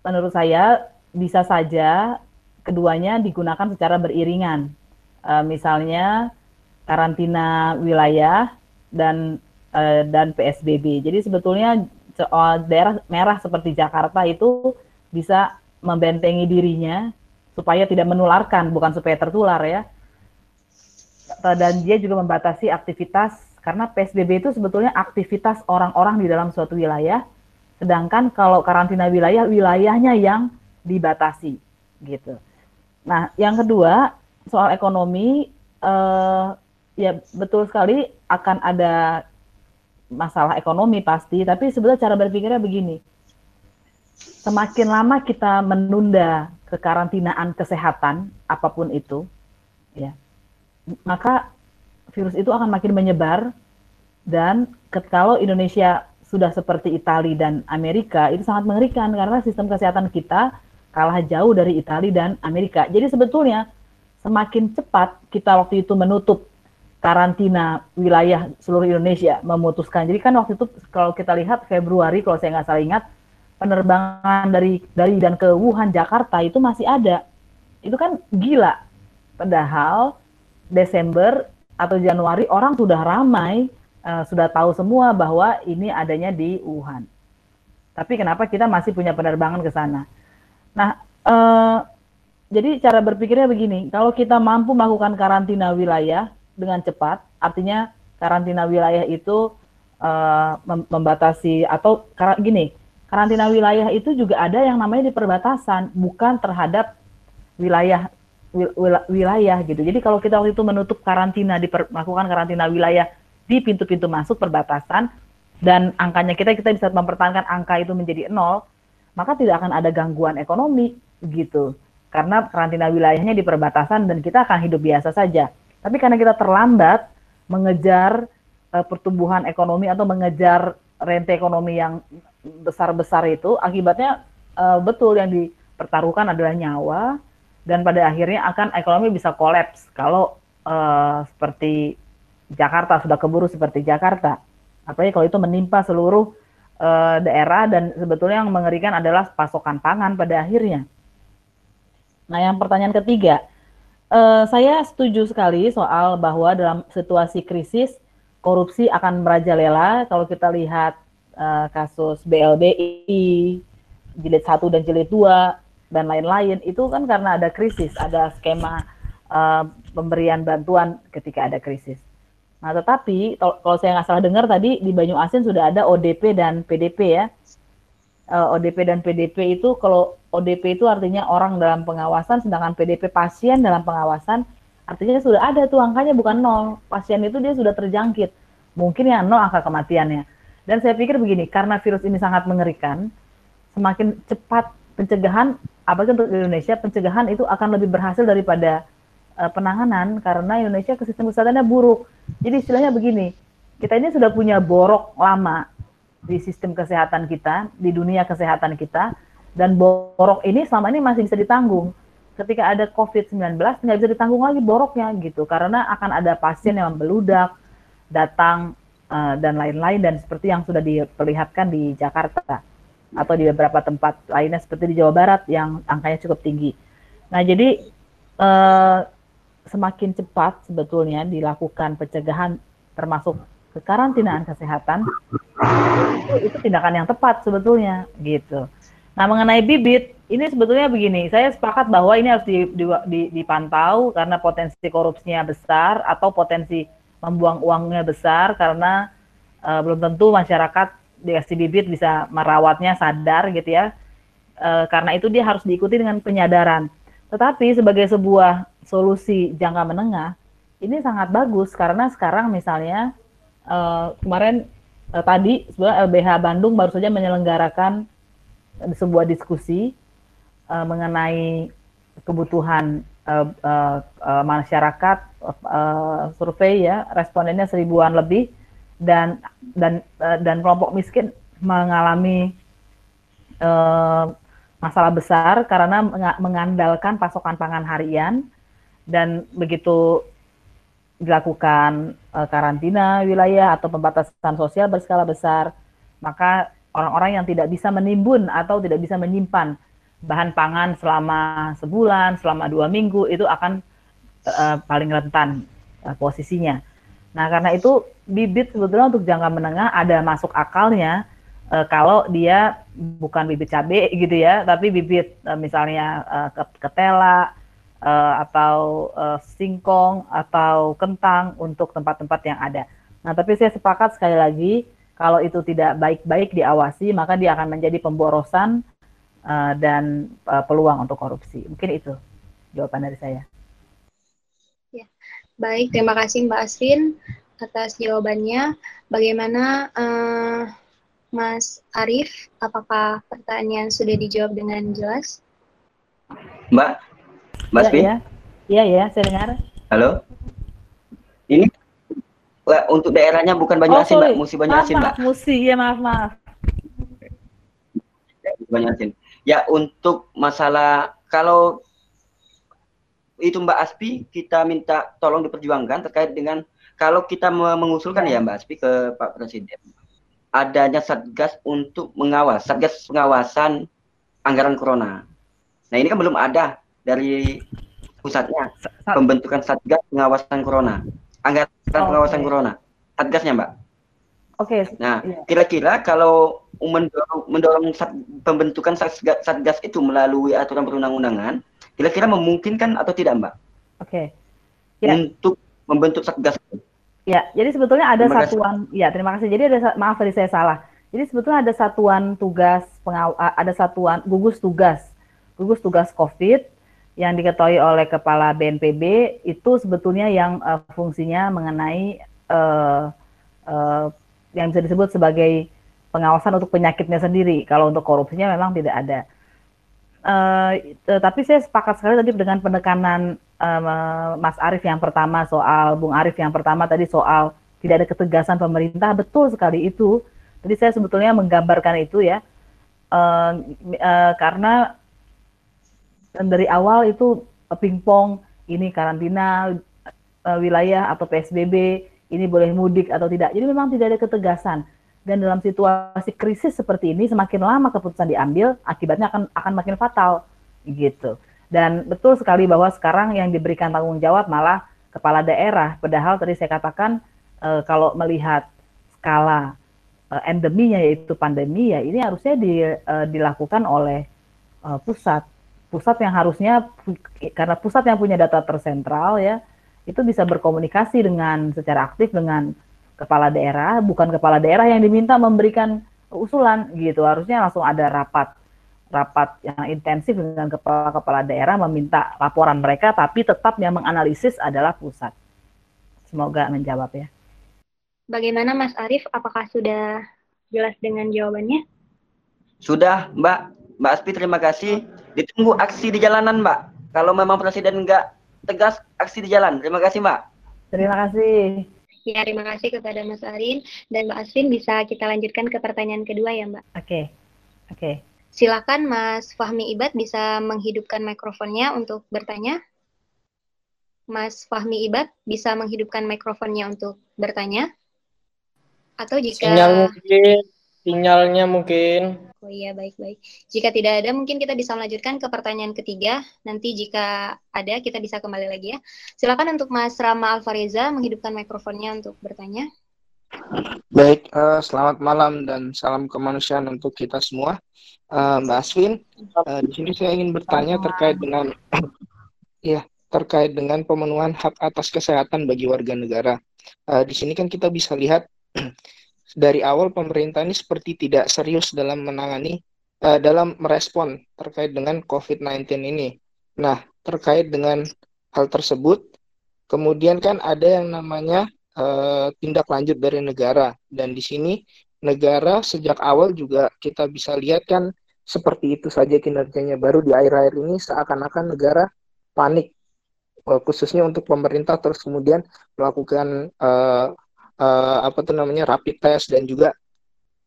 menurut saya bisa saja keduanya digunakan secara beriringan. Uh, misalnya karantina wilayah dan uh, dan PSBB. Jadi sebetulnya daerah merah seperti Jakarta itu bisa membentengi dirinya supaya tidak menularkan, bukan supaya tertular ya. Dan dia juga membatasi aktivitas karena PSBB itu sebetulnya aktivitas orang-orang di dalam suatu wilayah, sedangkan kalau karantina wilayah, wilayahnya yang dibatasi, gitu. Nah, yang kedua soal ekonomi, eh, ya betul sekali akan ada masalah ekonomi pasti, tapi sebetulnya cara berpikirnya begini, semakin lama kita menunda kekarantinaan kesehatan apa pun itu, ya, maka virus itu akan makin menyebar dan kalau Indonesia sudah seperti Italia dan Amerika itu sangat mengerikan karena sistem kesehatan kita kalah jauh dari Italia dan Amerika. Jadi sebetulnya semakin cepat kita waktu itu menutup karantina wilayah seluruh Indonesia memutuskan. Jadi kan waktu itu kalau kita lihat Februari kalau saya nggak salah ingat penerbangan dari dari dan ke Wuhan Jakarta itu masih ada. Itu kan gila. Padahal Desember atau Januari orang sudah ramai, uh, sudah tahu semua bahwa ini adanya di Wuhan. Tapi kenapa kita masih punya penerbangan ke sana? Nah, uh, jadi cara berpikirnya begini, kalau kita mampu melakukan karantina wilayah dengan cepat, artinya karantina wilayah itu uh, membatasi atau gini, karantina wilayah itu juga ada yang namanya di perbatasan, bukan terhadap wilayah wilayah gitu. Jadi kalau kita waktu itu menutup karantina, diper, melakukan karantina wilayah di pintu-pintu masuk perbatasan dan angkanya kita kita bisa mempertahankan angka itu menjadi nol, maka tidak akan ada gangguan ekonomi gitu. Karena karantina wilayahnya di perbatasan dan kita akan hidup biasa saja. Tapi karena kita terlambat mengejar uh, pertumbuhan ekonomi atau mengejar rente ekonomi yang besar-besar itu, akibatnya uh, betul yang dipertaruhkan adalah nyawa, dan pada akhirnya akan ekonomi bisa kolaps kalau uh, seperti Jakarta sudah keburu seperti Jakarta. Apalagi kalau itu menimpa seluruh uh, daerah dan sebetulnya yang mengerikan adalah pasokan pangan pada akhirnya. Nah, yang pertanyaan ketiga, uh, saya setuju sekali soal bahwa dalam situasi krisis korupsi akan merajalela. Kalau kita lihat uh, kasus BLBI jilid 1 dan jilid 2 dan lain-lain itu kan karena ada krisis, ada skema uh, pemberian bantuan ketika ada krisis. Nah, tetapi kalau saya nggak salah dengar tadi di Banyu Asin sudah ada ODP dan PDP ya. Uh, eh, ODP dan PDP itu kalau ODP itu artinya orang dalam pengawasan, sedangkan PDP pasien dalam pengawasan Artinya sudah ada tuh angkanya bukan nol. Pasien itu dia sudah terjangkit. Mungkin ya nol angka kematiannya. Dan saya pikir begini, karena virus ini sangat mengerikan, semakin cepat pencegahan, apalagi untuk Indonesia, pencegahan itu akan lebih berhasil daripada uh, penanganan karena Indonesia ke sistem kesehatannya buruk. Jadi istilahnya begini, kita ini sudah punya borok lama di sistem kesehatan kita, di dunia kesehatan kita, dan borok ini selama ini masih bisa ditanggung ketika ada COVID-19 nggak bisa ditanggung lagi boroknya gitu karena akan ada pasien yang membeludak datang uh, dan lain-lain dan seperti yang sudah diperlihatkan di Jakarta atau di beberapa tempat lainnya seperti di Jawa Barat yang angkanya cukup tinggi. Nah jadi uh, semakin cepat sebetulnya dilakukan pencegahan termasuk kekarantinaan kesehatan itu, itu tindakan yang tepat sebetulnya gitu. Nah mengenai bibit ini sebetulnya begini, saya sepakat bahwa ini harus di, di, di, dipantau karena potensi korupsinya besar atau potensi membuang uangnya besar karena uh, belum tentu masyarakat dikasih bibit bisa merawatnya sadar gitu ya. Uh, karena itu dia harus diikuti dengan penyadaran. Tetapi sebagai sebuah solusi jangka menengah, ini sangat bagus karena sekarang misalnya uh, kemarin uh, tadi sebenarnya LBH Bandung baru saja menyelenggarakan sebuah diskusi uh, mengenai kebutuhan uh, uh, masyarakat uh, survei ya respondennya seribuan lebih dan dan uh, dan kelompok miskin mengalami uh, masalah besar karena mengandalkan pasokan pangan harian dan begitu dilakukan uh, karantina wilayah atau pembatasan sosial berskala besar maka orang-orang yang tidak bisa menimbun atau tidak bisa menyimpan bahan pangan selama sebulan, selama dua minggu itu akan uh, paling rentan uh, posisinya. Nah karena itu bibit sebetulnya untuk jangka menengah ada masuk akalnya uh, kalau dia bukan bibit cabai gitu ya, tapi bibit uh, misalnya uh, ketela uh, atau uh, singkong atau kentang untuk tempat-tempat yang ada. Nah tapi saya sepakat sekali lagi kalau itu tidak baik-baik diawasi maka dia akan menjadi pemborosan uh, dan uh, peluang untuk korupsi. Mungkin itu jawaban dari saya. Ya, baik. Terima kasih Mbak Asrin atas jawabannya. Bagaimana uh, Mas Arief? Apakah pertanyaan sudah dijawab dengan jelas? Mbak, Mas Asrin? Iya, iya, ya, saya dengar. Halo. Ini untuk daerahnya bukan Banyuasin, oh, Mbak. Musi Banyuasin, Mbak. Musi, ya maaf, maaf. Banyuasin. Ya untuk masalah kalau itu Mbak Aspi kita minta tolong diperjuangkan terkait dengan kalau kita mengusulkan ya, ya Mbak Aspi ke Pak Presiden adanya satgas untuk mengawas satgas pengawasan anggaran corona. Nah ini kan belum ada dari pusatnya pembentukan satgas pengawasan corona anggaran oh, pengawasan okay. corona satgasnya Mbak. Oke. Okay. Nah, iya. kira-kira kalau mendorong, mendorong sat, pembentukan satgas, satgas itu melalui aturan perundang-undangan, kira-kira memungkinkan atau tidak, Mbak? Oke. Okay. Ya. Untuk membentuk satgas. Ya, jadi sebetulnya ada terima satuan. Kasih. Ya, terima kasih. Jadi ada maaf tadi saya salah. Jadi sebetulnya ada satuan tugas pengaw, ada satuan gugus tugas, gugus tugas COVID yang diketahui oleh kepala BNPB itu sebetulnya yang uh, fungsinya mengenai uh, uh, yang bisa disebut sebagai pengawasan untuk penyakitnya sendiri. Kalau untuk korupsinya memang tidak ada. Uh, tapi saya sepakat sekali tadi dengan penekanan uh, Mas Arief yang pertama soal Bung Arief yang pertama tadi soal tidak ada ketegasan pemerintah betul sekali itu. Jadi saya sebetulnya menggambarkan itu ya uh, uh, karena dari awal itu pingpong ini karantina uh, wilayah atau PSBB ini boleh mudik atau tidak. Jadi memang tidak ada ketegasan. Dan dalam situasi krisis seperti ini, semakin lama keputusan diambil, akibatnya akan akan makin fatal, gitu. Dan betul sekali bahwa sekarang yang diberikan tanggung jawab malah kepala daerah. Padahal tadi saya katakan e, kalau melihat skala e, endeminya yaitu pandemi ya ini harusnya di, e, dilakukan oleh e, pusat. Pusat yang harusnya karena pusat yang punya data tersentral ya itu bisa berkomunikasi dengan secara aktif dengan kepala daerah, bukan kepala daerah yang diminta memberikan usulan gitu. Harusnya langsung ada rapat rapat yang intensif dengan kepala-kepala daerah meminta laporan mereka, tapi tetap yang menganalisis adalah pusat. Semoga menjawab ya. Bagaimana Mas Arief? Apakah sudah jelas dengan jawabannya? Sudah, Mbak. Mbak Aspi, terima kasih. Ditunggu aksi di jalanan, Mbak. Kalau memang Presiden enggak tegas, aksi di jalan. Terima kasih, Mbak. Terima kasih. Ya, terima kasih kepada Mas Arin. Dan Mbak Asvin bisa kita lanjutkan ke pertanyaan kedua ya, Mbak. Oke. Okay. Oke. Okay. Silakan Mas Fahmi Ibad bisa menghidupkan mikrofonnya untuk bertanya. Mas Fahmi Ibad bisa menghidupkan mikrofonnya untuk bertanya. Atau jika sinyal mungkin sinyalnya mungkin. Oh iya, baik-baik. Jika tidak ada, mungkin kita bisa melanjutkan ke pertanyaan ketiga. Nanti jika ada, kita bisa kembali lagi ya. Silakan untuk Mas Rama Alfareza menghidupkan mikrofonnya untuk bertanya. Baik, uh, selamat malam dan salam kemanusiaan untuk kita semua. Uh, Mbak Aswin, uh, di sini saya ingin bertanya terkait dengan ya terkait dengan pemenuhan hak atas kesehatan bagi warga negara. Uh, di sini kan kita bisa lihat dari awal pemerintah ini seperti tidak serius dalam menangani uh, dalam merespon terkait dengan COVID-19 ini. Nah, terkait dengan hal tersebut, kemudian kan ada yang namanya uh, tindak lanjut dari negara dan di sini negara sejak awal juga kita bisa lihat kan seperti itu saja kinerjanya baru di akhir-akhir ini seakan-akan negara panik uh, khususnya untuk pemerintah terus kemudian melakukan uh, uh, apa tuh namanya rapid test dan juga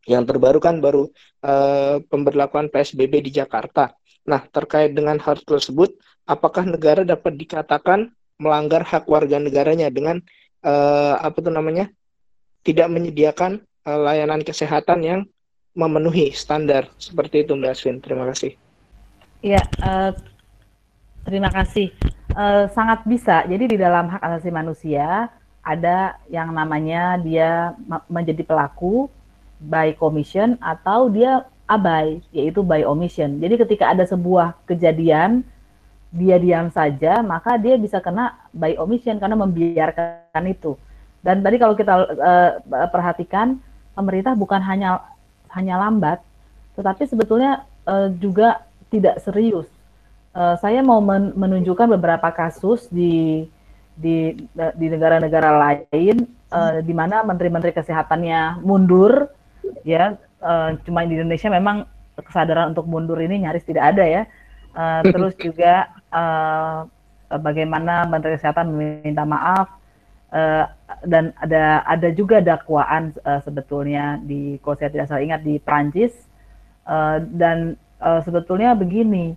yang terbaru kan baru uh, pemberlakuan PSBB di Jakarta. Nah, terkait dengan hal tersebut, apakah negara dapat dikatakan melanggar hak warga negaranya dengan uh, apa tuh namanya tidak menyediakan uh, layanan kesehatan yang memenuhi standar seperti itu Mbak Aswin. Terima kasih. Iya, uh, terima kasih. Uh, sangat bisa. Jadi di dalam hak asasi manusia ada yang namanya dia menjadi pelaku by commission atau dia abai, yaitu by omission. Jadi ketika ada sebuah kejadian dia diam saja, maka dia bisa kena by omission karena membiarkan itu. Dan tadi kalau kita uh, perhatikan, pemerintah bukan hanya hanya lambat, tetapi sebetulnya uh, juga tidak serius. Uh, saya mau men menunjukkan beberapa kasus di di di negara-negara lain uh, di mana menteri-menteri kesehatannya mundur, ya. Uh, cuma di Indonesia memang kesadaran untuk mundur ini nyaris tidak ada ya Uh, terus juga uh, bagaimana Menteri Kesehatan meminta maaf uh, dan ada ada juga dakwaan uh, sebetulnya di kalau saya tidak salah ingat di Prancis uh, dan uh, sebetulnya begini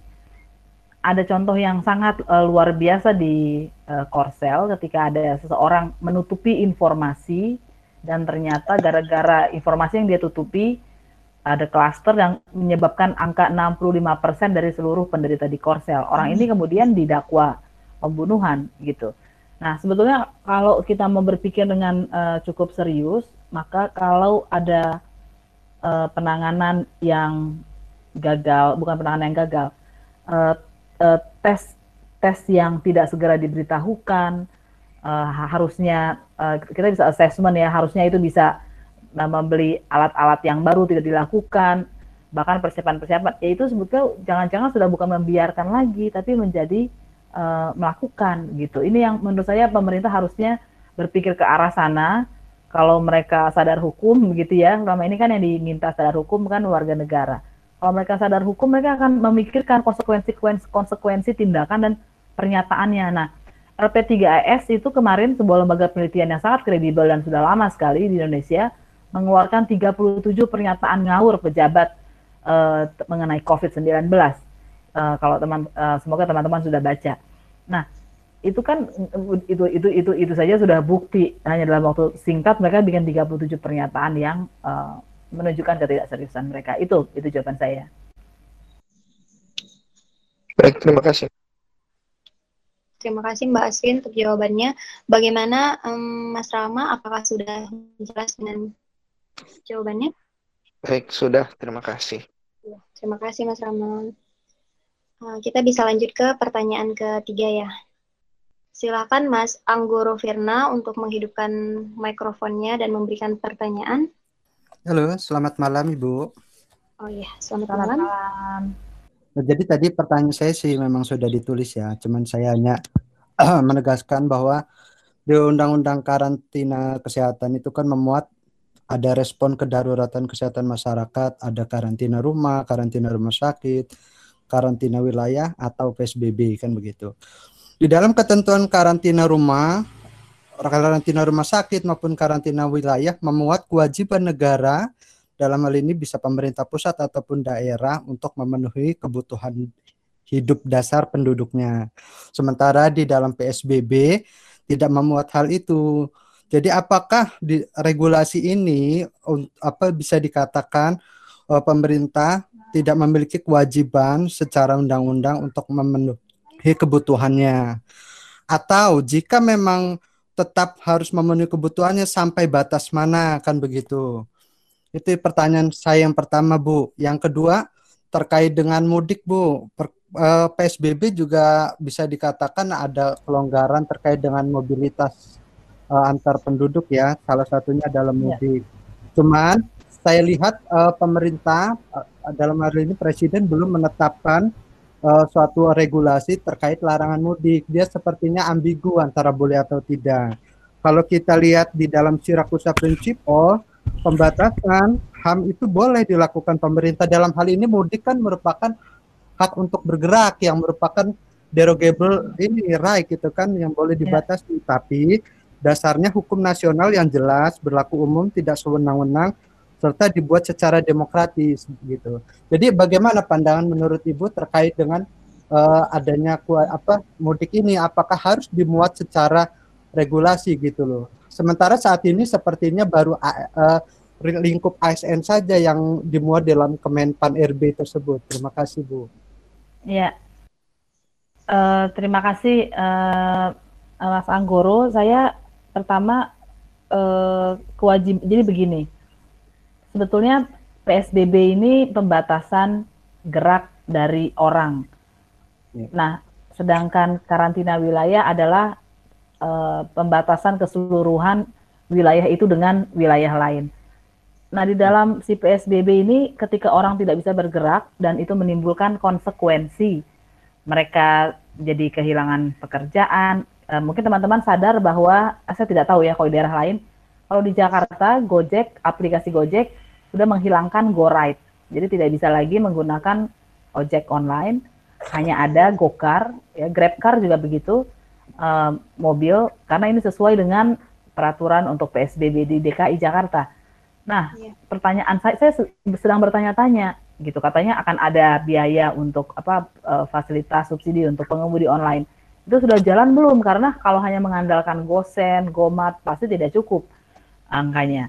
ada contoh yang sangat uh, luar biasa di uh, Korsel ketika ada seseorang menutupi informasi dan ternyata gara-gara informasi yang dia tutupi ada klaster yang menyebabkan angka 65% dari seluruh penderita di Korsel. Orang ini kemudian didakwa pembunuhan gitu. Nah, sebetulnya kalau kita mau berpikir dengan uh, cukup serius, maka kalau ada uh, penanganan yang gagal, bukan penanganan yang gagal, uh, uh, tes tes yang tidak segera diberitahukan, uh, harusnya uh, kita bisa assessment ya, harusnya itu bisa membeli alat-alat yang baru tidak dilakukan, bahkan persiapan-persiapan, ya itu sebetulnya jangan-jangan sudah bukan membiarkan lagi, tapi menjadi uh, melakukan gitu. Ini yang menurut saya pemerintah harusnya berpikir ke arah sana. Kalau mereka sadar hukum begitu ya, selama ini kan yang diminta sadar hukum kan warga negara. Kalau mereka sadar hukum, mereka akan memikirkan konsekuensi konsekuensi tindakan dan pernyataannya. Nah, LP3AS itu kemarin sebuah lembaga penelitian yang sangat kredibel dan sudah lama sekali di Indonesia mengeluarkan 37 pernyataan ngawur pejabat uh, mengenai COVID-19. Uh, eh, kalau teman uh, semoga teman-teman sudah baca. Nah, itu kan itu itu itu itu saja sudah bukti hanya dalam waktu singkat mereka bikin 37 pernyataan yang uh, menunjukkan ketidakseriusan mereka. Itu itu jawaban saya. Baik, terima kasih. Terima kasih Mbak Aswin untuk jawabannya. Bagaimana um, Mas Rama, apakah sudah jelas dengan jawabannya? Baik, sudah. Terima kasih. Ya, terima kasih Mas Ramon. Uh, kita bisa lanjut ke pertanyaan ketiga ya. Silakan Mas Anggoro Firna untuk menghidupkan mikrofonnya dan memberikan pertanyaan. Halo, selamat malam Ibu. Oh iya, selamat, selamat malam. malam. Nah, jadi tadi pertanyaan saya sih memang sudah ditulis ya, cuman saya hanya menegaskan bahwa di Undang-Undang Karantina Kesehatan itu kan memuat ada respon kedaruratan kesehatan masyarakat, ada karantina rumah, karantina rumah sakit, karantina wilayah atau PSBB kan begitu. Di dalam ketentuan karantina rumah, karantina rumah sakit maupun karantina wilayah memuat kewajiban negara dalam hal ini bisa pemerintah pusat ataupun daerah untuk memenuhi kebutuhan hidup dasar penduduknya. Sementara di dalam PSBB tidak memuat hal itu. Jadi apakah di regulasi ini apa bisa dikatakan uh, pemerintah tidak memiliki kewajiban secara undang-undang untuk memenuhi kebutuhannya? Atau jika memang tetap harus memenuhi kebutuhannya sampai batas mana kan begitu? Itu pertanyaan saya yang pertama, Bu. Yang kedua terkait dengan mudik, Bu. Per, eh, PSBB juga bisa dikatakan ada kelonggaran terkait dengan mobilitas uh, antar penduduk ya, salah satunya dalam ya. mudik. Ya. Cuman saya lihat uh, pemerintah uh, dalam hal ini presiden belum menetapkan uh, suatu regulasi terkait larangan mudik. Dia sepertinya ambigu antara boleh atau tidak. Kalau kita lihat di dalam Sirakusa oh pembatasan HAM itu boleh dilakukan pemerintah dalam hal ini mudik kan merupakan hak untuk bergerak yang merupakan derogable ini right gitu kan yang boleh ya. dibatasi ya. tapi dasarnya hukum nasional yang jelas, berlaku umum, tidak sewenang-wenang, serta dibuat secara demokratis gitu. Jadi bagaimana pandangan menurut Ibu terkait dengan uh, adanya apa mudik ini apakah harus dimuat secara regulasi gitu loh. Sementara saat ini sepertinya baru uh, lingkup ASN saja yang dimuat dalam Kemenpan RB tersebut. Terima kasih Bu. Ya, uh, terima kasih uh, Mas Anggoro. Saya pertama eh, kewajib jadi begini sebetulnya PSBB ini pembatasan gerak dari orang ya. nah sedangkan karantina wilayah adalah eh, pembatasan keseluruhan wilayah itu dengan wilayah lain nah di dalam si PSBB ini ketika orang tidak bisa bergerak dan itu menimbulkan konsekuensi mereka jadi kehilangan pekerjaan uh, mungkin teman-teman sadar bahwa eh, saya tidak tahu ya kalau di daerah lain kalau di Jakarta Gojek aplikasi Gojek sudah menghilangkan Go Ride jadi tidak bisa lagi menggunakan ojek online hanya ada GoCar ya GrabCar juga begitu uh, mobil karena ini sesuai dengan peraturan untuk PSBB di DKI Jakarta. Nah, yeah. pertanyaan saya saya sedang bertanya-tanya gitu katanya akan ada biaya untuk apa uh, fasilitas subsidi untuk pengemudi online itu sudah jalan belum? Karena kalau hanya mengandalkan Gosen, Gomat pasti tidak cukup angkanya.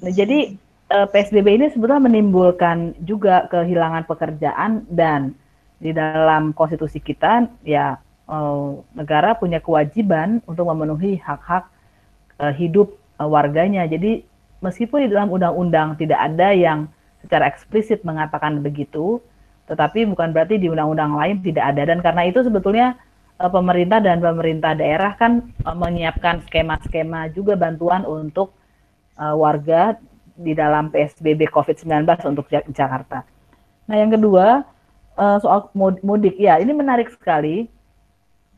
Nah, jadi eh, PSBB ini sebetulnya menimbulkan juga kehilangan pekerjaan dan di dalam konstitusi kita ya eh, negara punya kewajiban untuk memenuhi hak-hak eh, hidup warganya. Jadi meskipun di dalam undang-undang tidak ada yang secara eksplisit mengatakan begitu, tetapi bukan berarti di undang-undang lain tidak ada dan karena itu sebetulnya Eh, pemerintah dan pemerintah daerah kan menyiapkan skema-skema juga bantuan untuk warga di dalam PSBB COVID-19 untuk Jakarta. Nah, yang kedua uh, soal mudik, ya ini menarik sekali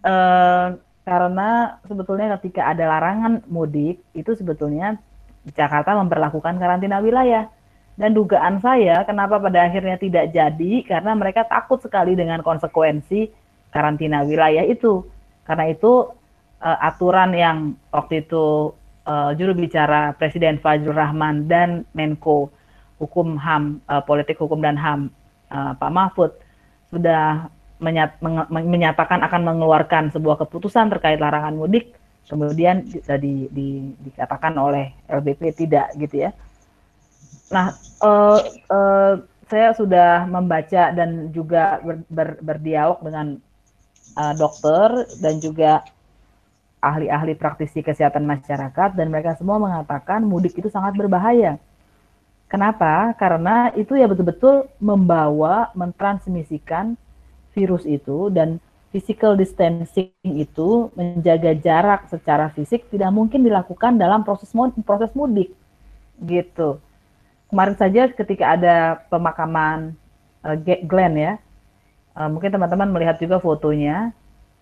uh, karena sebetulnya ketika ada larangan mudik itu sebetulnya Jakarta memperlakukan karantina wilayah. Dan dugaan saya kenapa pada akhirnya tidak jadi karena mereka takut sekali dengan konsekuensi karantina wilayah itu. Karena itu uh, aturan yang waktu itu uh, juru bicara Presiden Fajrul Rahman dan Menko Hukum HAM, uh, Politik Hukum dan HAM uh, Pak Mahfud sudah menyat, menyatakan akan mengeluarkan sebuah keputusan terkait larangan mudik, kemudian di, di, dikatakan oleh LBP tidak gitu ya. Nah, uh, uh, saya sudah membaca dan juga ber, ber, berdialog dengan uh, dokter dan juga ahli-ahli praktisi kesehatan masyarakat dan mereka semua mengatakan mudik itu sangat berbahaya. Kenapa? Karena itu ya betul-betul membawa, mentransmisikan virus itu dan physical distancing itu menjaga jarak secara fisik tidak mungkin dilakukan dalam proses proses mudik gitu. Kemarin saja ketika ada pemakaman uh, Glenn ya. Uh, mungkin teman-teman melihat juga fotonya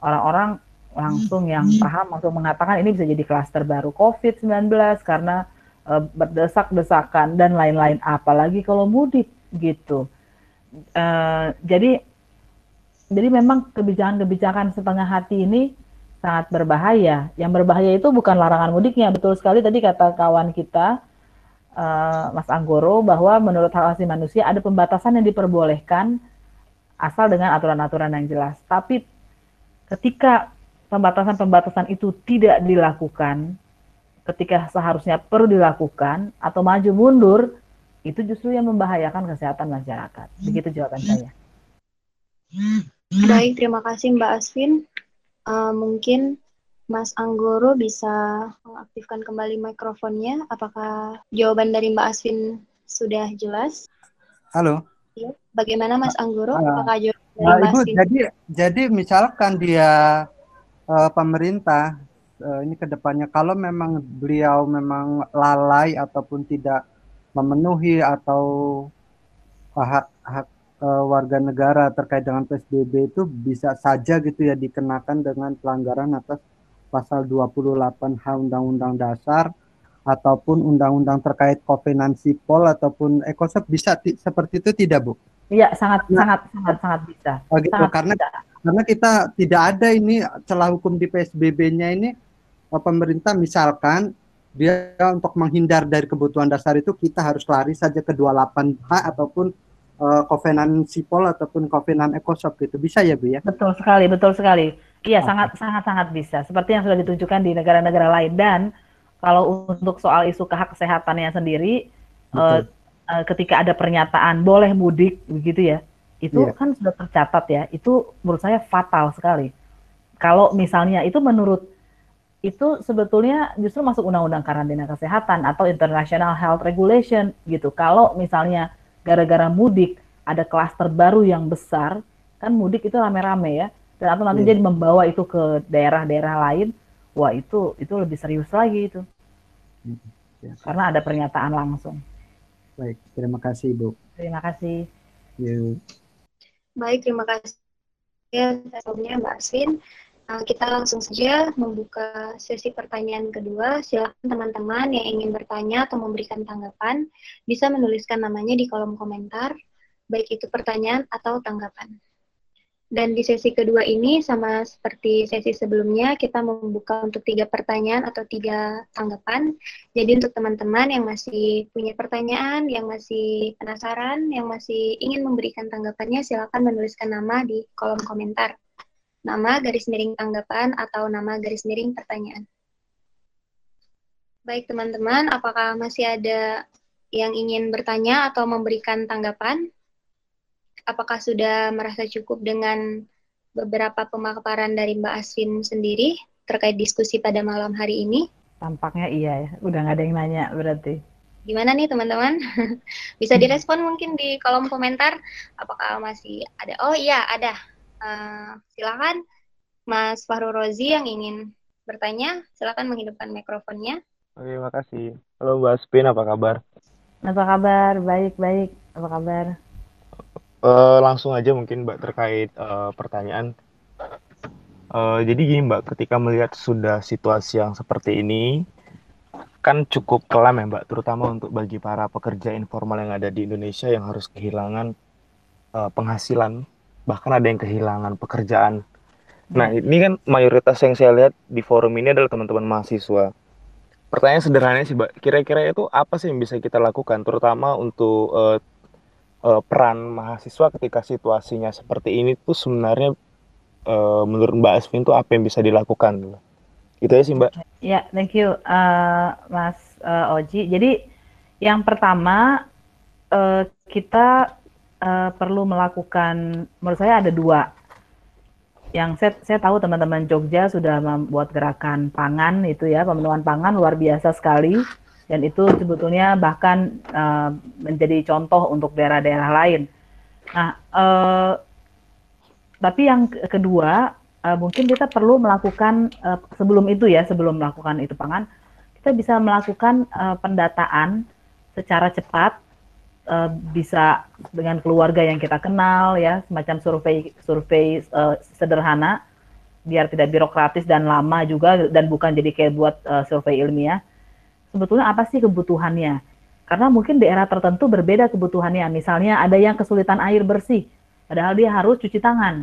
orang-orang langsung yang paham langsung mengatakan ini bisa jadi klaster baru COVID-19 karena uh, berdesak-desakan dan lain-lain apalagi kalau mudik gitu. Uh, jadi jadi memang kebijakan-kebijakan setengah hati ini sangat berbahaya. Yang berbahaya itu bukan larangan mudiknya, betul sekali tadi kata kawan kita uh, Mas Anggoro bahwa menurut hak asasi manusia ada pembatasan yang diperbolehkan asal dengan aturan-aturan yang jelas. Tapi ketika pembatasan-pembatasan itu tidak dilakukan, ketika seharusnya perlu dilakukan atau maju mundur, itu justru yang membahayakan kesehatan masyarakat. Begitu jawaban saya. Baik, terima kasih Mbak Asvin. Uh, mungkin Mas Anggoro bisa mengaktifkan kembali mikrofonnya. Apakah jawaban dari Mbak Asvin sudah jelas? Halo. Ya, bagaimana Mas Anggoro? Uh, Apakah jawaban dari Mbak Ibu, Asvin? Jadi, jadi misalkan dia uh, pemerintah uh, ini ke depannya kalau memang beliau memang lalai ataupun tidak memenuhi atau hak hak uh, warga negara terkait dengan PSBB itu bisa saja gitu ya dikenakan dengan pelanggaran atas pasal 28H Undang-Undang Dasar ataupun undang-undang terkait kovenansi pol ataupun ekosop bisa seperti itu tidak Bu? Iya sangat nah, sangat sangat sangat bisa. Oh, gitu. sangat karena bisa. karena kita tidak ada ini celah hukum di PSBB-nya ini eh, pemerintah misalkan dia untuk menghindar dari kebutuhan dasar itu kita harus lari saja ke 28H ataupun uh, kovenan sipol ataupun kovenan ekosop gitu bisa ya bu ya betul sekali betul sekali iya okay. sangat sangat sangat bisa seperti yang sudah ditunjukkan di negara-negara lain dan kalau untuk soal isu hak kesehatannya sendiri uh, uh, ketika ada pernyataan boleh mudik begitu ya itu yeah. kan sudah tercatat ya itu menurut saya fatal sekali kalau misalnya itu menurut itu sebetulnya justru masuk undang-undang karantina kesehatan atau international health regulation gitu kalau misalnya gara-gara mudik ada klaster baru yang besar, kan mudik itu rame-rame ya, dan atau nanti yeah. jadi membawa itu ke daerah-daerah lain, wah itu itu lebih serius lagi itu, yeah. karena ada pernyataan langsung. Baik, terima kasih Bu. Terima kasih. Yeah. Baik, terima kasih ya Mbak Aswin. Uh, kita langsung saja membuka sesi pertanyaan kedua. Silakan teman-teman yang ingin bertanya atau memberikan tanggapan bisa menuliskan namanya di kolom komentar, baik itu pertanyaan atau tanggapan. Dan di sesi kedua ini sama seperti sesi sebelumnya kita membuka untuk tiga pertanyaan atau tiga tanggapan. Jadi untuk teman-teman yang masih punya pertanyaan, yang masih penasaran, yang masih ingin memberikan tanggapannya, silakan menuliskan nama di kolom komentar nama garis miring tanggapan atau nama garis miring pertanyaan. Baik teman-teman, apakah masih ada yang ingin bertanya atau memberikan tanggapan? Apakah sudah merasa cukup dengan beberapa pemaparan dari Mbak Aswin sendiri terkait diskusi pada malam hari ini? Tampaknya iya ya, udah nggak ada yang nanya berarti. Gimana nih teman-teman? Bisa direspon mungkin di kolom komentar. Apakah masih ada? Oh iya, ada. Uh, silakan Mas Fahru Rozi yang ingin bertanya, silakan menghidupkan mikrofonnya. Oke, makasih. Halo Mbak Spin, apa kabar? Apa kabar? Baik, baik. Apa kabar? Uh, langsung aja mungkin Mbak terkait uh, pertanyaan. Uh, jadi gini Mbak, ketika melihat sudah situasi yang seperti ini, kan cukup kelam ya Mbak, terutama untuk bagi para pekerja informal yang ada di Indonesia yang harus kehilangan uh, penghasilan bahkan ada yang kehilangan pekerjaan. Nah, ini kan mayoritas yang saya lihat di forum ini adalah teman-teman mahasiswa. Pertanyaan sederhananya sih, Mbak, kira-kira itu apa sih yang bisa kita lakukan, terutama untuk uh, uh, peran mahasiswa ketika situasinya seperti ini tuh sebenarnya uh, menurut Mbak Asvin itu apa yang bisa dilakukan? Itu ya sih, Mbak. Ya, thank you, uh, Mas uh, Oji. Jadi yang pertama uh, kita uh, perlu melakukan, menurut saya ada dua. Yang saya, saya tahu teman-teman Jogja sudah membuat gerakan pangan itu ya, pemenuhan pangan luar biasa sekali. Dan itu sebetulnya bahkan uh, menjadi contoh untuk daerah-daerah lain. Nah, uh, tapi yang kedua, uh, mungkin kita perlu melakukan uh, sebelum itu ya, sebelum melakukan itu pangan, kita bisa melakukan uh, pendataan secara cepat uh, bisa dengan keluarga yang kita kenal ya, semacam survei survei uh, sederhana biar tidak birokratis dan lama juga dan bukan jadi kayak buat uh, survei ilmiah. Sebetulnya apa sih kebutuhannya? Karena mungkin daerah tertentu berbeda kebutuhannya. Misalnya ada yang kesulitan air bersih, padahal dia harus cuci tangan,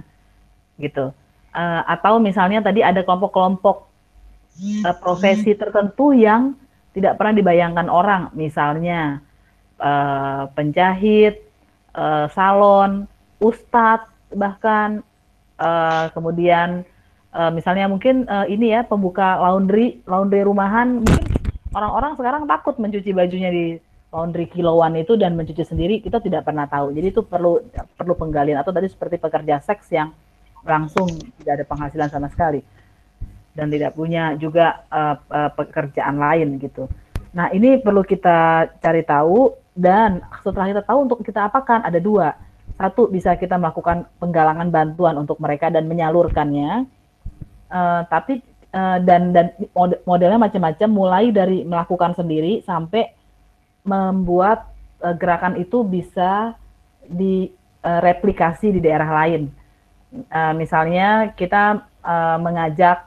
gitu. Uh, atau misalnya tadi ada kelompok-kelompok uh, profesi tertentu yang tidak pernah dibayangkan orang, misalnya uh, penjahit, uh, salon, ustadz, bahkan uh, kemudian uh, misalnya mungkin uh, ini ya pembuka laundry, laundry rumahan, mungkin orang-orang sekarang takut mencuci bajunya di laundry kiloan itu dan mencuci sendiri kita tidak pernah tahu. Jadi itu perlu perlu penggalian atau tadi seperti pekerja seks yang langsung tidak ada penghasilan sama sekali dan tidak punya juga uh, uh, pekerjaan lain gitu. Nah ini perlu kita cari tahu dan setelah kita tahu untuk kita apakan ada dua. Satu bisa kita melakukan penggalangan bantuan untuk mereka dan menyalurkannya. Uh, tapi uh, dan dan modelnya macam-macam mulai dari melakukan sendiri sampai membuat uh, gerakan itu bisa direplikasi uh, di daerah lain. Misalnya kita mengajak,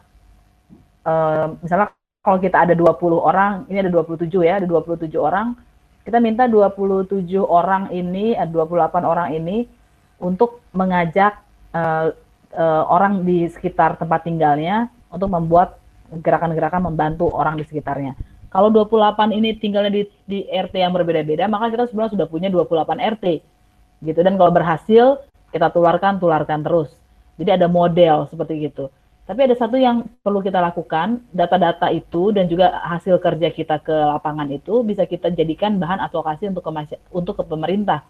misalnya kalau kita ada 20 orang, ini ada 27 ya, ada 27 orang, kita minta 27 orang ini, 28 orang ini untuk mengajak orang di sekitar tempat tinggalnya untuk membuat gerakan-gerakan membantu orang di sekitarnya. Kalau 28 ini tinggalnya di, di RT yang berbeda-beda, maka kita sebenarnya sudah punya 28 RT. Gitu. Dan kalau berhasil, kita tularkan, tularkan terus. Jadi ada model seperti gitu. Tapi ada satu yang perlu kita lakukan, data-data itu dan juga hasil kerja kita ke lapangan itu bisa kita jadikan bahan advokasi untuk ke untuk ke pemerintah.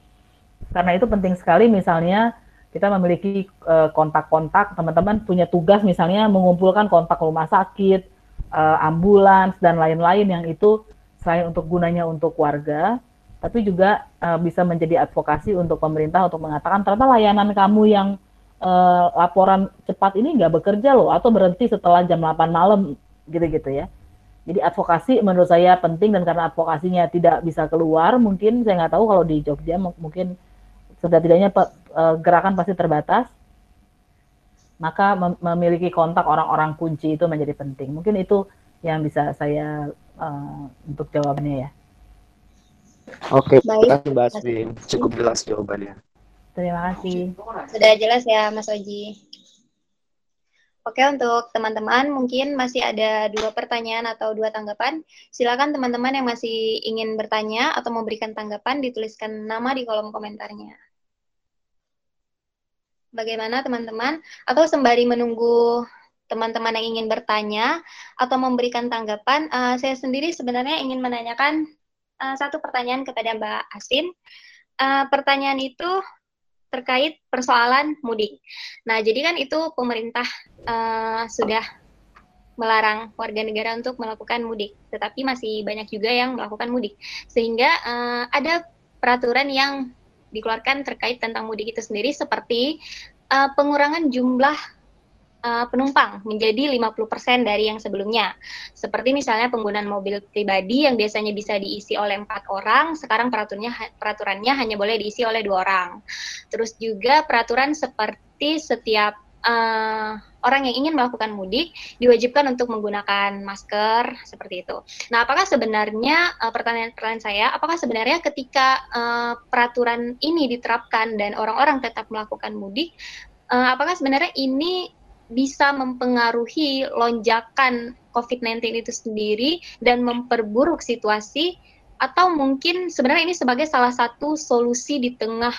Karena itu penting sekali misalnya kita memiliki eh, kontak-kontak, teman-teman punya tugas misalnya mengumpulkan kontak rumah sakit, uh, ambulans dan lain-lain yang itu selain untuk gunanya untuk warga, tapi juga uh, bisa menjadi advokasi untuk pemerintah untuk mengatakan ternyata layanan kamu yang laporan cepat ini nggak bekerja loh atau berhenti setelah jam 8 malam gitu-gitu ya. Jadi advokasi menurut saya penting dan karena advokasinya tidak bisa keluar, mungkin saya nggak tahu kalau di Jogja mungkin sudah tidaknya gerakan pasti terbatas maka mem memiliki kontak orang-orang kunci itu menjadi penting. Mungkin itu yang bisa saya uh, untuk jawabannya ya. Oke, terima kasih Mbak. Cukup jelas jawabannya. Terima kasih. Sudah jelas ya Mas Oji. Oke, untuk teman-teman mungkin masih ada dua pertanyaan atau dua tanggapan. Silakan teman-teman yang masih ingin bertanya atau memberikan tanggapan dituliskan nama di kolom komentarnya. Bagaimana teman-teman? Atau sembari menunggu teman-teman yang ingin bertanya atau memberikan tanggapan, uh, saya sendiri sebenarnya ingin menanyakan uh, satu pertanyaan kepada Mbak Asin. Uh, pertanyaan itu terkait persoalan mudik. Nah, jadi kan itu pemerintah uh, sudah melarang warga negara untuk melakukan mudik, tetapi masih banyak juga yang melakukan mudik, sehingga uh, ada peraturan yang dikeluarkan terkait tentang mudik itu sendiri seperti uh, pengurangan jumlah uh, penumpang menjadi 50% dari yang sebelumnya. Seperti misalnya penggunaan mobil pribadi yang biasanya bisa diisi oleh empat orang, sekarang peraturannya peraturannya hanya boleh diisi oleh dua orang. Terus juga peraturan seperti setiap uh, orang yang ingin melakukan mudik diwajibkan untuk menggunakan masker seperti itu. Nah, apakah sebenarnya pertanyaan-pertanyaan saya, apakah sebenarnya ketika uh, peraturan ini diterapkan dan orang-orang tetap melakukan mudik, uh, apakah sebenarnya ini bisa mempengaruhi lonjakan COVID-19 itu sendiri dan memperburuk situasi atau mungkin sebenarnya ini sebagai salah satu solusi di tengah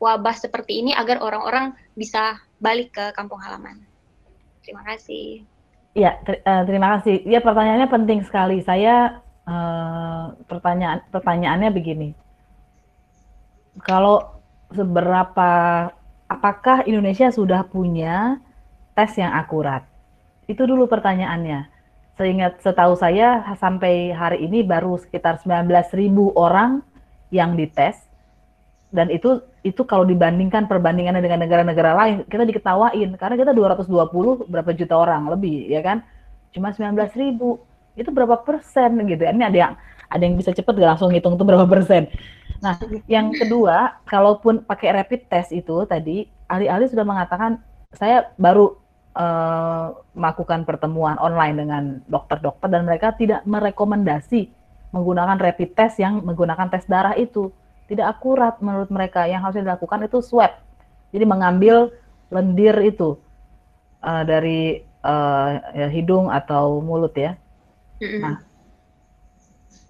wabah seperti ini agar orang-orang bisa balik ke kampung halaman. Terima kasih. Ya, ter uh, terima kasih. Ya, pertanyaannya penting sekali. Saya uh, pertanyaan pertanyaannya begini. Kalau seberapa apakah Indonesia sudah punya tes yang akurat? Itu dulu pertanyaannya. Seingat setahu saya sampai hari ini baru sekitar 19.000 orang yang dites dan itu itu kalau dibandingkan perbandingannya dengan negara-negara lain kita diketawain. Karena kita 220 berapa juta orang lebih ya kan? Cuma 19 ribu. Itu berapa persen gitu? Ini ada yang ada yang bisa cepet gak langsung ngitung itu berapa persen? Nah, yang kedua, kalaupun pakai rapid test itu tadi, ahli-ahli sudah mengatakan saya baru uh, melakukan pertemuan online dengan dokter-dokter dan mereka tidak merekomendasi menggunakan rapid test yang menggunakan tes darah itu. Tidak akurat menurut mereka. Yang harus dilakukan itu swab. Jadi mengambil lendir itu uh, dari uh, ya, hidung atau mulut ya. Nah,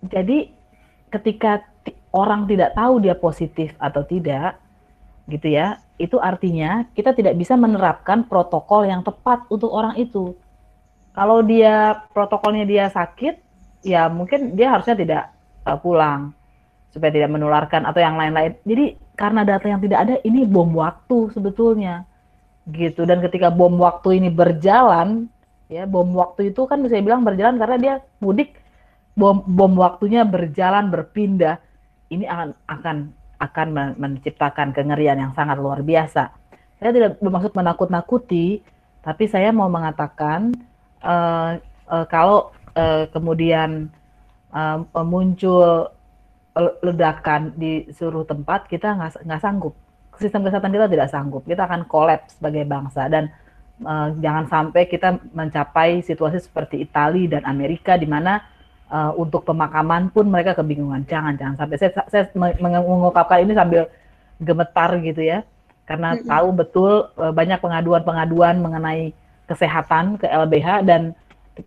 jadi ketika orang tidak tahu dia positif atau tidak, gitu ya, itu artinya kita tidak bisa menerapkan protokol yang tepat untuk orang itu. Kalau dia protokolnya dia sakit, ya mungkin dia harusnya tidak uh, pulang supaya tidak menularkan atau yang lain-lain. Jadi karena data yang tidak ada ini bom waktu sebetulnya gitu dan ketika bom waktu ini berjalan ya bom waktu itu kan bisa bilang berjalan karena dia mudik bom bom waktunya berjalan berpindah ini akan akan akan menciptakan kengerian yang sangat luar biasa. Saya tidak bermaksud menakut-nakuti, tapi saya mau mengatakan uh, uh, kalau uh, kemudian uh, muncul ledakan di seluruh tempat, kita nggak sanggup sistem kesehatan kita tidak sanggup. Kita akan kolaps sebagai bangsa dan uh, jangan sampai kita mencapai situasi seperti Italia dan Amerika di mana uh, untuk pemakaman pun mereka kebingungan. Jangan jangan sampai saya, saya mengungkapkan ini sambil gemetar gitu ya. Karena mm -hmm. tahu betul uh, banyak pengaduan-pengaduan mengenai kesehatan ke LBH dan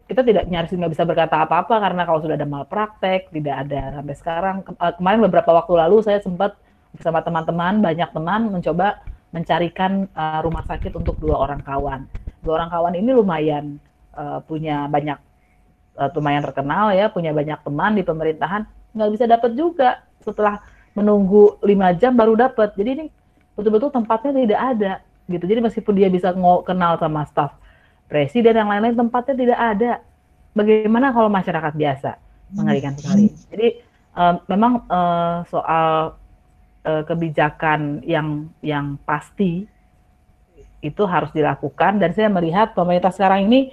kita tidak nyaris nggak bisa berkata apa-apa karena kalau sudah ada malpraktek tidak ada sampai sekarang kemarin beberapa waktu lalu saya sempat bersama teman-teman banyak teman mencoba mencarikan uh, rumah sakit untuk dua orang kawan. Dua orang kawan ini lumayan uh, punya banyak uh, lumayan terkenal ya, punya banyak teman di pemerintahan, nggak bisa dapat juga setelah menunggu lima jam baru dapat. Jadi ini betul-betul tempatnya tidak ada gitu. Jadi meskipun dia bisa kenal sama presiden yang lain-lain, tempatnya tidak ada. Bagaimana kalau masyarakat biasa? Mengerikan sekali. Jadi uh, memang uh, soal uh, kebijakan yang yang pasti itu harus dilakukan dan saya melihat pemerintah sekarang ini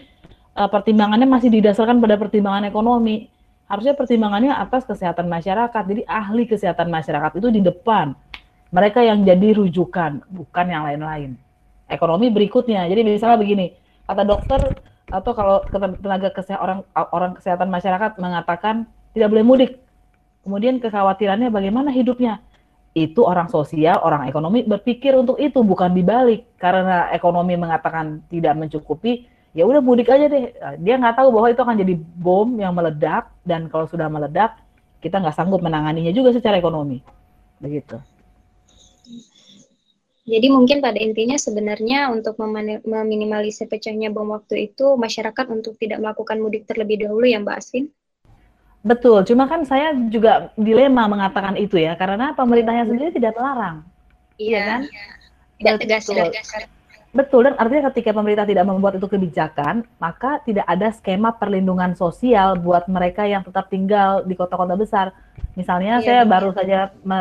uh, pertimbangannya masih didasarkan pada pertimbangan ekonomi. Harusnya pertimbangannya atas kesehatan masyarakat. Jadi ahli kesehatan masyarakat itu di depan. Mereka yang jadi rujukan, bukan yang lain-lain. Ekonomi berikutnya. Jadi misalnya begini, kata dokter atau kalau tenaga kesehatan orang orang kesehatan masyarakat mengatakan tidak boleh mudik. Kemudian kekhawatirannya bagaimana hidupnya? itu orang sosial, orang ekonomi berpikir untuk itu bukan dibalik karena ekonomi mengatakan tidak mencukupi, ya udah mudik aja deh. Dia nggak tahu bahwa itu akan jadi bom yang meledak dan kalau sudah meledak kita nggak sanggup menanganinya juga secara ekonomi, begitu. Jadi mungkin pada intinya sebenarnya untuk meminimalisir pecahnya bom waktu itu masyarakat untuk tidak melakukan mudik terlebih dahulu ya Mbak Asvin? Betul, cuma kan saya juga dilema mengatakan itu ya, karena pemerintahnya sendiri tidak melarang. Iya, ya kan? Tidak tegas, tegas. Betul, dan artinya ketika pemerintah tidak membuat itu kebijakan, maka tidak ada skema perlindungan sosial buat mereka yang tetap tinggal di kota-kota besar. Misalnya iya, saya betul. baru saja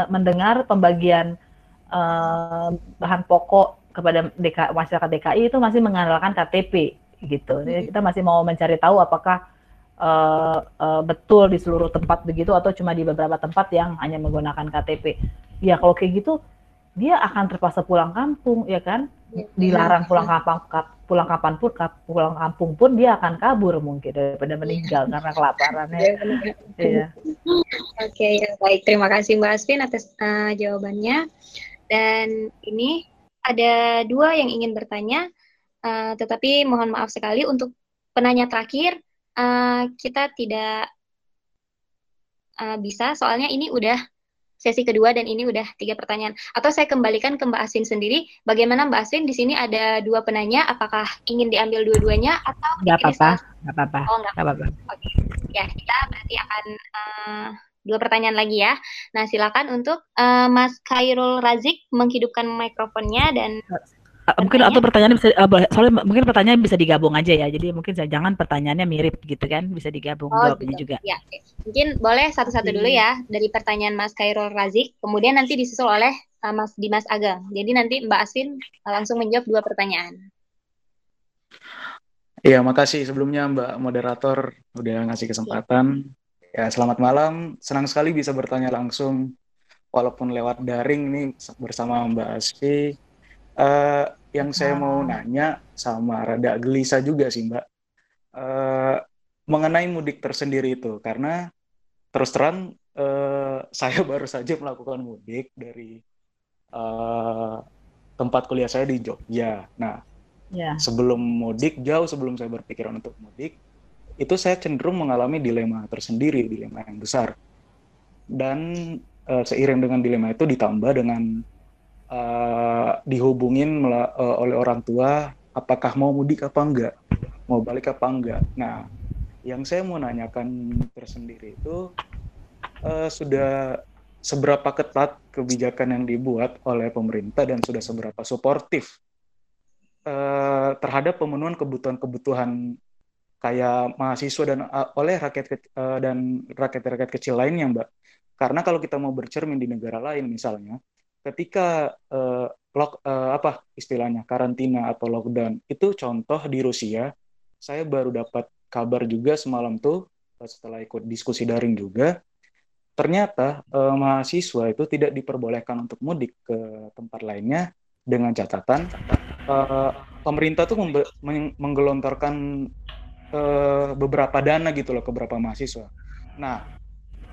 mendengar pembagian uh, bahan pokok kepada DK, masyarakat DKI itu masih mengandalkan KTP gitu. Jadi kita masih mau mencari tahu apakah uh, uh, betul di seluruh tempat begitu atau cuma di beberapa tempat yang hanya menggunakan KTP. Ya kalau kayak gitu dia akan terpaksa pulang kampung ya kan iya. dilarang pulang kampung pulang kapan pun pulang kampung pun dia akan kabur mungkin daripada meninggal iya. karena kelaparan ya. ya. Oke ya baik terima kasih Mbak Asvin atas uh, jawabannya dan ini ada dua yang ingin bertanya uh, tetapi mohon maaf sekali untuk penanya terakhir uh, kita tidak uh, bisa soalnya ini udah sesi kedua dan ini udah tiga pertanyaan. Atau saya kembalikan ke Mbak Aswin sendiri. Bagaimana Mbak Aswin di sini ada dua penanya, apakah ingin diambil dua-duanya atau nggak apa-apa, nggak apa-apa. Oh apa-apa. Oke, ya kita berarti akan uh, dua pertanyaan lagi ya. Nah silakan untuk uh, Mas Khairul Razik menghidupkan mikrofonnya dan Uh, mungkin atau pertanyaan bisa uh, soalnya mungkin pertanyaan bisa digabung aja ya. Jadi mungkin jangan pertanyaannya mirip gitu kan, bisa digabung oh, jawabnya gitu. juga. Ya, mungkin boleh satu-satu dulu ya dari pertanyaan Mas Khairul Razik, kemudian nanti disusul oleh uh, Mas Dimas Ageng. Jadi nanti Mbak Aswin uh, langsung menjawab dua pertanyaan. Iya, makasih sebelumnya Mbak moderator udah ngasih kesempatan. Ya, selamat malam. Senang sekali bisa bertanya langsung walaupun lewat daring nih bersama Mbak Asfi. Uh, yang saya mau nanya sama rada gelisah juga sih Mbak, uh, mengenai mudik tersendiri itu, karena terus terang uh, saya baru saja melakukan mudik dari uh, tempat kuliah saya di Jogja. Nah, yeah. sebelum mudik, jauh sebelum saya berpikiran untuk mudik, itu saya cenderung mengalami dilema tersendiri, dilema yang besar. Dan uh, seiring dengan dilema itu ditambah dengan uh, dihubungin uh, oleh orang tua apakah mau mudik apa enggak mau balik apa enggak nah yang saya mau nanyakan tersendiri itu uh, sudah seberapa ketat kebijakan yang dibuat oleh pemerintah dan sudah seberapa suportif uh, terhadap pemenuhan kebutuhan-kebutuhan kayak mahasiswa dan uh, oleh rakyat uh, dan rakyat-rakyat kecil lainnya, Mbak. Karena kalau kita mau bercermin di negara lain misalnya, ketika uh, lock, uh, apa istilahnya karantina atau lockdown itu contoh di Rusia, saya baru dapat kabar juga semalam tuh setelah ikut diskusi daring juga, ternyata uh, mahasiswa itu tidak diperbolehkan untuk mudik ke tempat lainnya dengan catatan uh, pemerintah tuh menggelontorkan uh, beberapa dana gitu loh ke beberapa mahasiswa. Nah,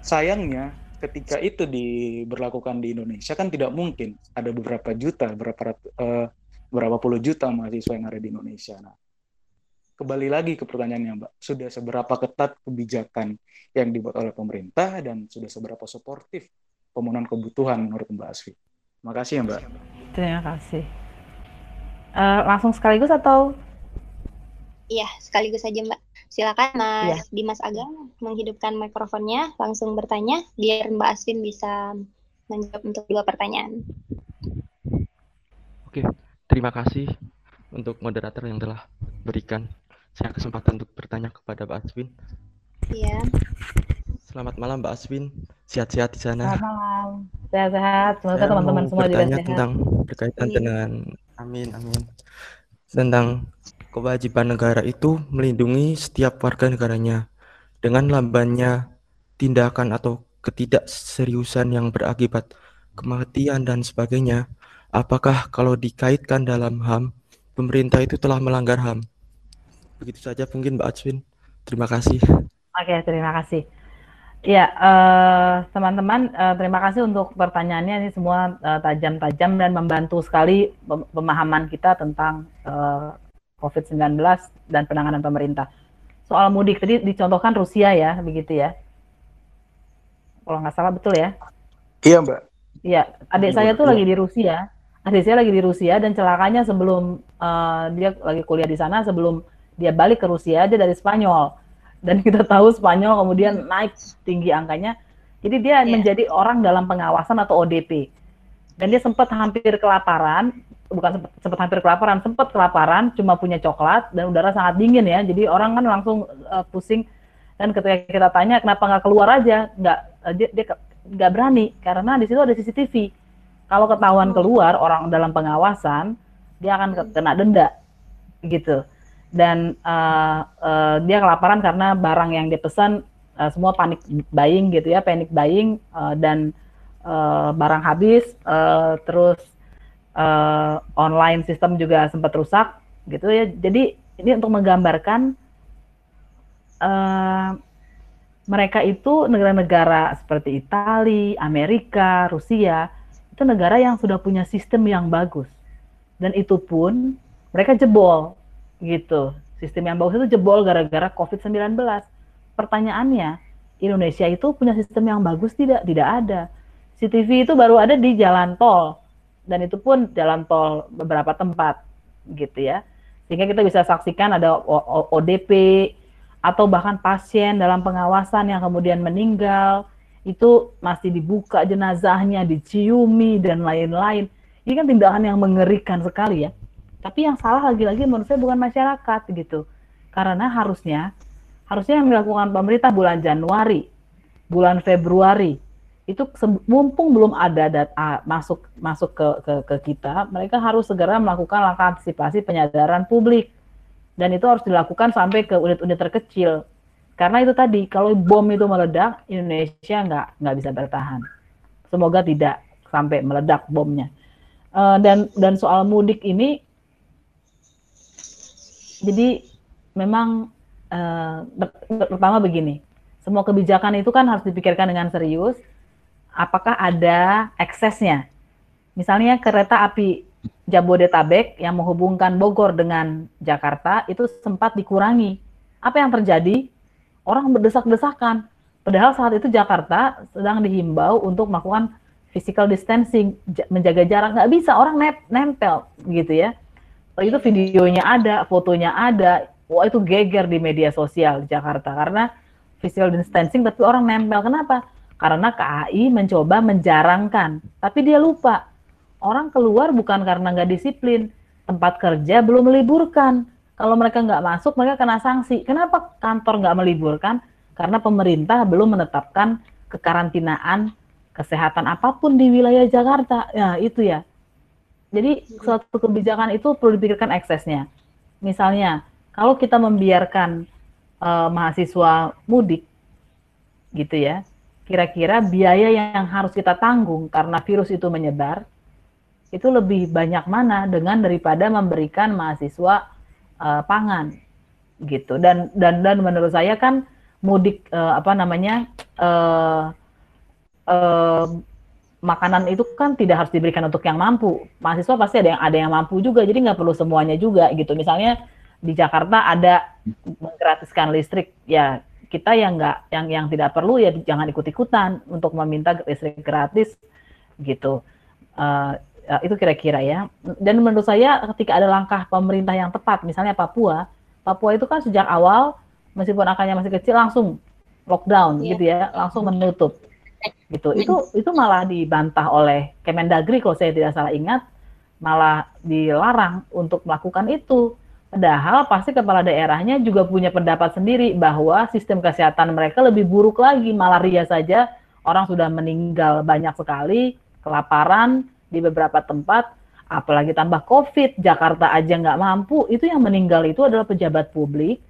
sayangnya ketika itu diberlakukan di Indonesia kan tidak mungkin ada beberapa juta, berapa uh, berapa puluh juta mahasiswa yang ada di Indonesia. Nah, kembali lagi ke pertanyaannya Mbak, sudah seberapa ketat kebijakan yang dibuat oleh pemerintah dan sudah seberapa suportif pemenuhan kebutuhan menurut Mbak Asfi? Terima kasih ya Mbak. Terima kasih. Uh, langsung sekaligus atau? Iya, sekaligus saja Mbak. Silakan Mas ya. Dimas Agam menghidupkan mikrofonnya, langsung bertanya biar Mbak Asvin bisa menjawab untuk dua pertanyaan. Oke, terima kasih untuk moderator yang telah berikan saya kesempatan untuk bertanya kepada Mbak Aswin. Iya. Selamat malam Mbak Aswin, sehat-sehat di sana. Selamat malam, sehat-sehat. Semoga teman-teman semua juga sehat. tentang berkaitan iya. dengan, amin, amin, tentang kewajiban negara itu melindungi setiap warga negaranya dengan lambannya tindakan atau ketidakseriusan yang berakibat kematian dan sebagainya. Apakah kalau dikaitkan dalam HAM, pemerintah itu telah melanggar HAM? Begitu saja mungkin Mbak Acwin. Terima kasih. Oke, terima kasih. Ya, eh, teman-teman, uh, uh, terima kasih untuk pertanyaannya. Ini semua eh, tajam-tajam uh, dan membantu sekali pemahaman kita tentang uh, COVID-19 dan penanganan pemerintah. Soal mudik tadi dicontohkan Rusia ya, begitu ya? Kalau nggak salah betul ya? Iya Mbak. Iya, adik saya tuh lagi di Rusia. Adik saya lagi di Rusia dan celakanya sebelum uh, dia lagi kuliah di sana, sebelum dia balik ke Rusia dia dari Spanyol. Dan kita tahu Spanyol kemudian naik tinggi angkanya. Jadi dia yeah. menjadi orang dalam pengawasan atau ODP. Dan dia sempat hampir kelaparan bukan sempat, sempat hampir kelaparan, sempat kelaparan, cuma punya coklat dan udara sangat dingin ya. Jadi orang kan langsung uh, pusing dan ketika kita tanya kenapa nggak keluar aja, nggak uh, dia, dia nggak berani karena di situ ada CCTV. Kalau ketahuan keluar orang dalam pengawasan, dia akan kena denda gitu. Dan uh, uh, dia kelaparan karena barang yang dia pesan uh, semua panik buying gitu ya, panic buying uh, dan uh, barang habis, uh, terus uh, online sistem juga sempat rusak gitu ya. Jadi ini untuk menggambarkan uh, mereka itu negara-negara seperti Italia, Amerika, Rusia itu negara yang sudah punya sistem yang bagus dan itu pun mereka jebol gitu. Sistem yang bagus itu jebol gara-gara COVID-19. Pertanyaannya, Indonesia itu punya sistem yang bagus tidak? Tidak ada. CCTV itu baru ada di jalan tol dan itu pun dalam tol beberapa tempat gitu ya. Sehingga kita bisa saksikan ada ODP atau bahkan pasien dalam pengawasan yang kemudian meninggal itu masih dibuka jenazahnya diciumi dan lain-lain. Ini kan tindakan yang mengerikan sekali ya. Tapi yang salah lagi-lagi menurut saya bukan masyarakat gitu. Karena harusnya harusnya yang dilakukan pemerintah bulan Januari bulan Februari itu mumpung belum ada data masuk masuk ke, ke ke kita, mereka harus segera melakukan langkah antisipasi penyadaran publik dan itu harus dilakukan sampai ke unit-unit terkecil. Karena itu tadi kalau bom itu meledak, Indonesia nggak nggak bisa bertahan. Semoga tidak sampai meledak bomnya. Uh, dan dan soal mudik ini, jadi memang uh, pertama begini, semua kebijakan itu kan harus dipikirkan dengan serius. Apakah ada eksesnya? Misalnya kereta api Jabodetabek yang menghubungkan Bogor dengan Jakarta itu sempat dikurangi. Apa yang terjadi? Orang berdesak-desakan. Padahal saat itu Jakarta sedang dihimbau untuk melakukan physical distancing, menjaga jarak. Nggak bisa, orang nempel gitu ya. Itu videonya ada, fotonya ada. Wah itu geger di media sosial di Jakarta karena physical distancing tapi orang nempel. Kenapa? Karena KAI mencoba menjarangkan, tapi dia lupa orang keluar bukan karena nggak disiplin, tempat kerja belum meliburkan. Kalau mereka nggak masuk, mereka kena sanksi. Kenapa kantor nggak meliburkan? Karena pemerintah belum menetapkan kekarantinaan kesehatan apa pun di wilayah Jakarta. Ya, itu ya. Jadi suatu kebijakan itu perlu dipikirkan eksesnya. Misalnya, kalau kita membiarkan uh, mahasiswa mudik, gitu ya, kira-kira biaya yang harus kita tanggung karena virus itu menyebar itu lebih banyak mana dengan daripada memberikan mahasiswa uh, pangan gitu. Dan dan dan menurut saya kan mudik uh, apa namanya uh, uh, makanan itu kan tidak harus diberikan untuk yang mampu. Mahasiswa pasti ada yang ada yang mampu juga jadi nggak perlu semuanya juga gitu. Misalnya di Jakarta ada menggratiskan listrik ya kita yang nggak yang yang tidak perlu ya jangan ikut ikutan untuk meminta listrik gratis gitu uh, itu kira-kira ya. Dan menurut saya ketika ada langkah pemerintah yang tepat, misalnya Papua, Papua itu kan sejak awal meskipun angkanya masih kecil langsung lockdown yeah. gitu ya, langsung menutup. Gitu. Itu itu malah dibantah oleh Kemendagri kalau saya tidak salah ingat, malah dilarang untuk melakukan itu. Padahal pasti kepala daerahnya juga punya pendapat sendiri bahwa sistem kesehatan mereka lebih buruk lagi, malaria saja orang sudah meninggal banyak sekali, kelaparan, di beberapa tempat, apalagi tambah COVID, Jakarta aja nggak mampu, itu yang meninggal itu adalah pejabat publik.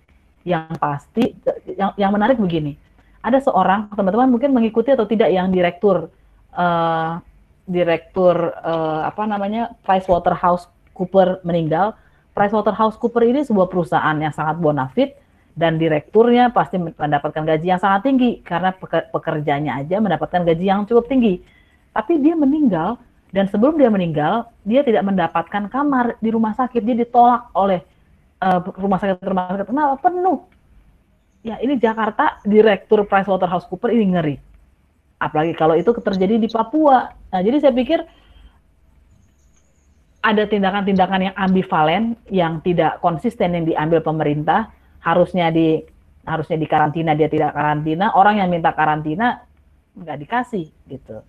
Yang pasti, yang, yang menarik begini, ada seorang, teman-teman mungkin mengikuti atau tidak yang direktur, uh, direktur uh, apa namanya, Price Waterhouse Cooper meninggal, Price Waterhouse Cooper ini sebuah perusahaan yang sangat bonafit, dan direkturnya pasti mendapatkan gaji yang sangat tinggi karena pekerjanya aja mendapatkan gaji yang cukup tinggi. Tapi dia meninggal dan sebelum dia meninggal, dia tidak mendapatkan kamar di rumah sakit. Dia ditolak oleh uh, rumah sakit rumah sakit. Kenapa? Penuh. Ya, ini Jakarta, Direktur PricewaterhouseCoopers ini ngeri. Apalagi kalau itu terjadi di Papua. Nah, jadi saya pikir ada tindakan-tindakan yang ambivalen, yang tidak konsisten yang diambil pemerintah. Harusnya di harusnya di karantina dia tidak karantina. Orang yang minta karantina nggak dikasih gitu.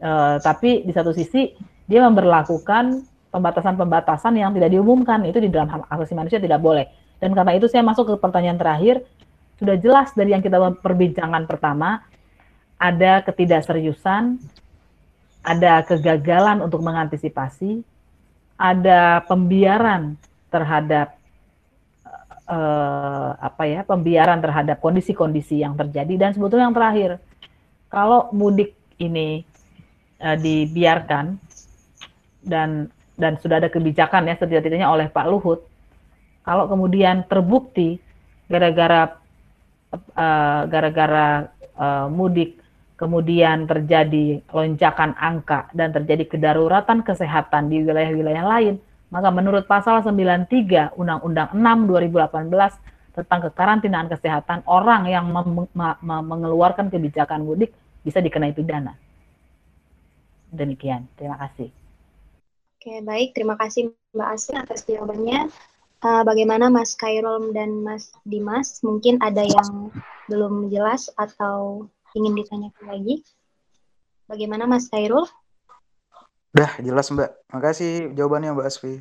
Uh, tapi di satu sisi dia memperlakukan pembatasan-pembatasan yang tidak diumumkan itu di dalam hak asasi manusia tidak boleh. Dan karena itu saya masuk ke pertanyaan terakhir, sudah jelas dari yang kita perbincangan pertama ada ketidakseriusan, ada kegagalan untuk mengantisipasi, ada pembiaran terhadap uh, apa ya, pembiaran terhadap kondisi-kondisi yang terjadi. Dan sebetulnya yang terakhir, kalau mudik ini uh, dibiarkan dan dan sudah ada kebijakan ya setidak-tidaknya oleh Pak Luhut kalau kemudian terbukti gara-gara uh, gara-gara uh, mudik kemudian terjadi lonjakan angka dan terjadi kedaruratan kesehatan di wilayah-wilayah lain maka menurut pasal 93 Undang-Undang 6 2018 tentang kekarantinaan kesehatan orang yang mengeluarkan kebijakan mudik bisa dikenai pidana. Demikian, terima kasih. Oke, baik. Terima kasih Mbak Asri atas jawabannya. Uh, bagaimana Mas Kairul dan Mas Dimas? Mungkin ada yang belum jelas atau ingin ditanyakan lagi? Bagaimana Mas Kairul? Udah, jelas Mbak. Makasih jawabannya Mbak Asfi.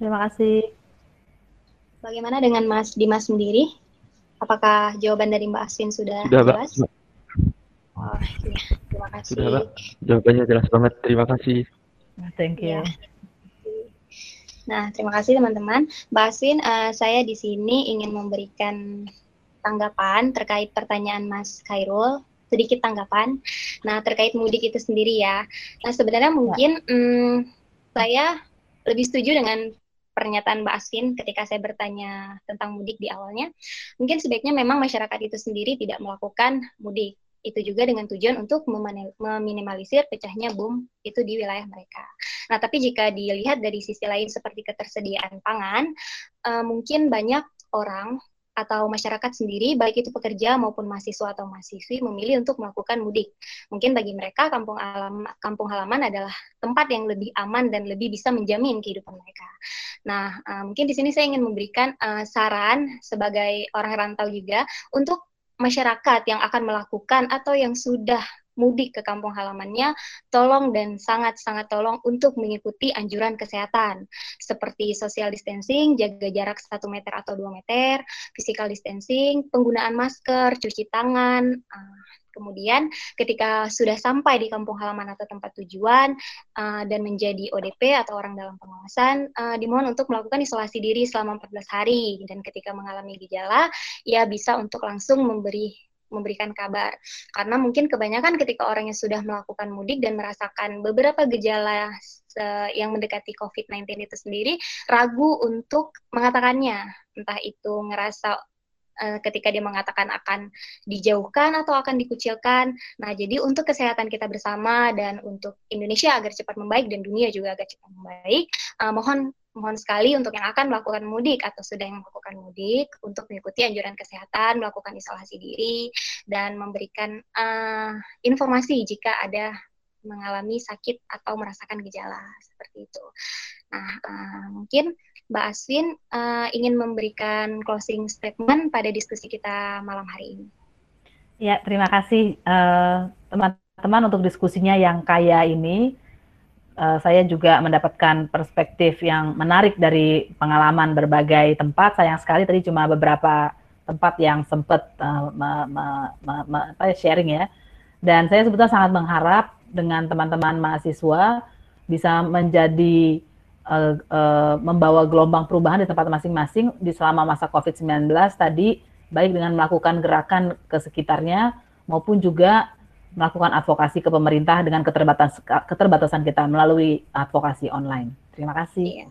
Terima kasih. Bagaimana dengan Mas Dimas sendiri? Apakah jawaban dari Mbak Asvin sudah, sudah jelas? Mbak. Oh, iya. Terima kasih. Sudah, Pak. Jawabannya jelas banget. Terima kasih. Thank you. Ya. Nah, terima kasih teman-teman. Mbak Aswin, uh, saya di sini ingin memberikan tanggapan terkait pertanyaan Mas Khairul. sedikit tanggapan. Nah, terkait mudik itu sendiri ya. Nah, sebenarnya mungkin hmm, saya lebih setuju dengan pernyataan Mbak Asvin ketika saya bertanya tentang mudik di awalnya. Mungkin sebaiknya memang masyarakat itu sendiri tidak melakukan mudik. Itu juga dengan tujuan untuk meminimalisir pecahnya bom itu di wilayah mereka. Nah, tapi jika dilihat dari sisi lain seperti ketersediaan pangan, uh, mungkin banyak orang atau masyarakat sendiri, baik itu pekerja maupun mahasiswa atau mahasiswi, memilih untuk melakukan mudik. Mungkin bagi mereka kampung alam, kampung halaman adalah tempat yang lebih aman dan lebih bisa menjamin kehidupan mereka. Nah, uh, mungkin di sini saya ingin memberikan uh, saran sebagai orang rantau juga untuk masyarakat yang akan melakukan atau yang sudah mudik ke kampung halamannya, tolong dan sangat-sangat tolong untuk mengikuti anjuran kesehatan. Seperti social distancing, jaga jarak 1 meter atau 2 meter, physical distancing, penggunaan masker, cuci tangan, uh, Kemudian ketika sudah sampai di kampung halaman atau tempat tujuan uh, dan menjadi ODP atau orang dalam pengawasan, uh, dimohon untuk melakukan isolasi diri selama 14 hari. Dan ketika mengalami gejala ya bisa untuk langsung memberi memberikan kabar. Karena mungkin kebanyakan ketika orang yang sudah melakukan mudik dan merasakan beberapa gejala yang mendekati COVID-19 itu sendiri ragu untuk mengatakannya. Entah itu ngerasa uh, ketika dia mengatakan akan dijauhkan atau akan dikucilkan. Nah, jadi untuk kesehatan kita bersama dan untuk Indonesia agar cepat membaik dan dunia juga agar cepat membaik, uh, mohon mohon sekali untuk yang akan melakukan mudik atau sudah yang melakukan mudik untuk mengikuti anjuran kesehatan, melakukan isolasi diri, dan memberikan uh, informasi jika ada mengalami sakit atau merasakan gejala seperti itu. Nah, uh, mungkin Mbak Aswin uh, ingin memberikan closing statement pada diskusi kita malam hari ini. Ya, terima kasih teman-teman uh, untuk diskusinya yang kaya ini uh, saya juga mendapatkan perspektif yang menarik dari pengalaman berbagai tempat. Sayang sekali tadi cuma beberapa tempat yang sempat uh, ya, sharing ya. Dan saya sebetulnya sangat mengharap dengan teman-teman mahasiswa bisa menjadi uh, uh, membawa gelombang perubahan di tempat masing-masing di selama masa COVID-19 tadi, baik dengan melakukan gerakan ke sekitarnya maupun juga melakukan advokasi ke pemerintah dengan keterbatasan keterbatasan kita melalui advokasi online. Terima kasih. Iya.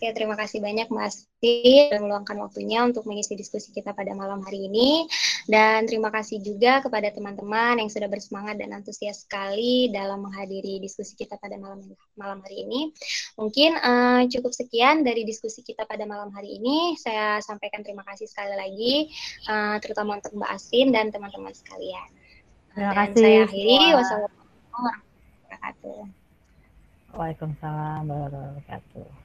Oke, terima kasih banyak Mas sudah meluangkan waktunya untuk mengisi diskusi kita pada malam hari ini. Dan terima kasih juga kepada teman-teman yang sudah bersemangat dan antusias sekali dalam menghadiri diskusi kita pada malam malam hari ini. Mungkin uh, cukup sekian dari diskusi kita pada malam hari ini. Saya sampaikan terima kasih sekali lagi, uh, terutama untuk Mbak Asin dan teman-teman sekalian. Terima Dan kasih. saya akhiri. Wassalamualaikum warahmatullahi wabarakatuh. Waalaikumsalam warahmatullahi wabarakatuh.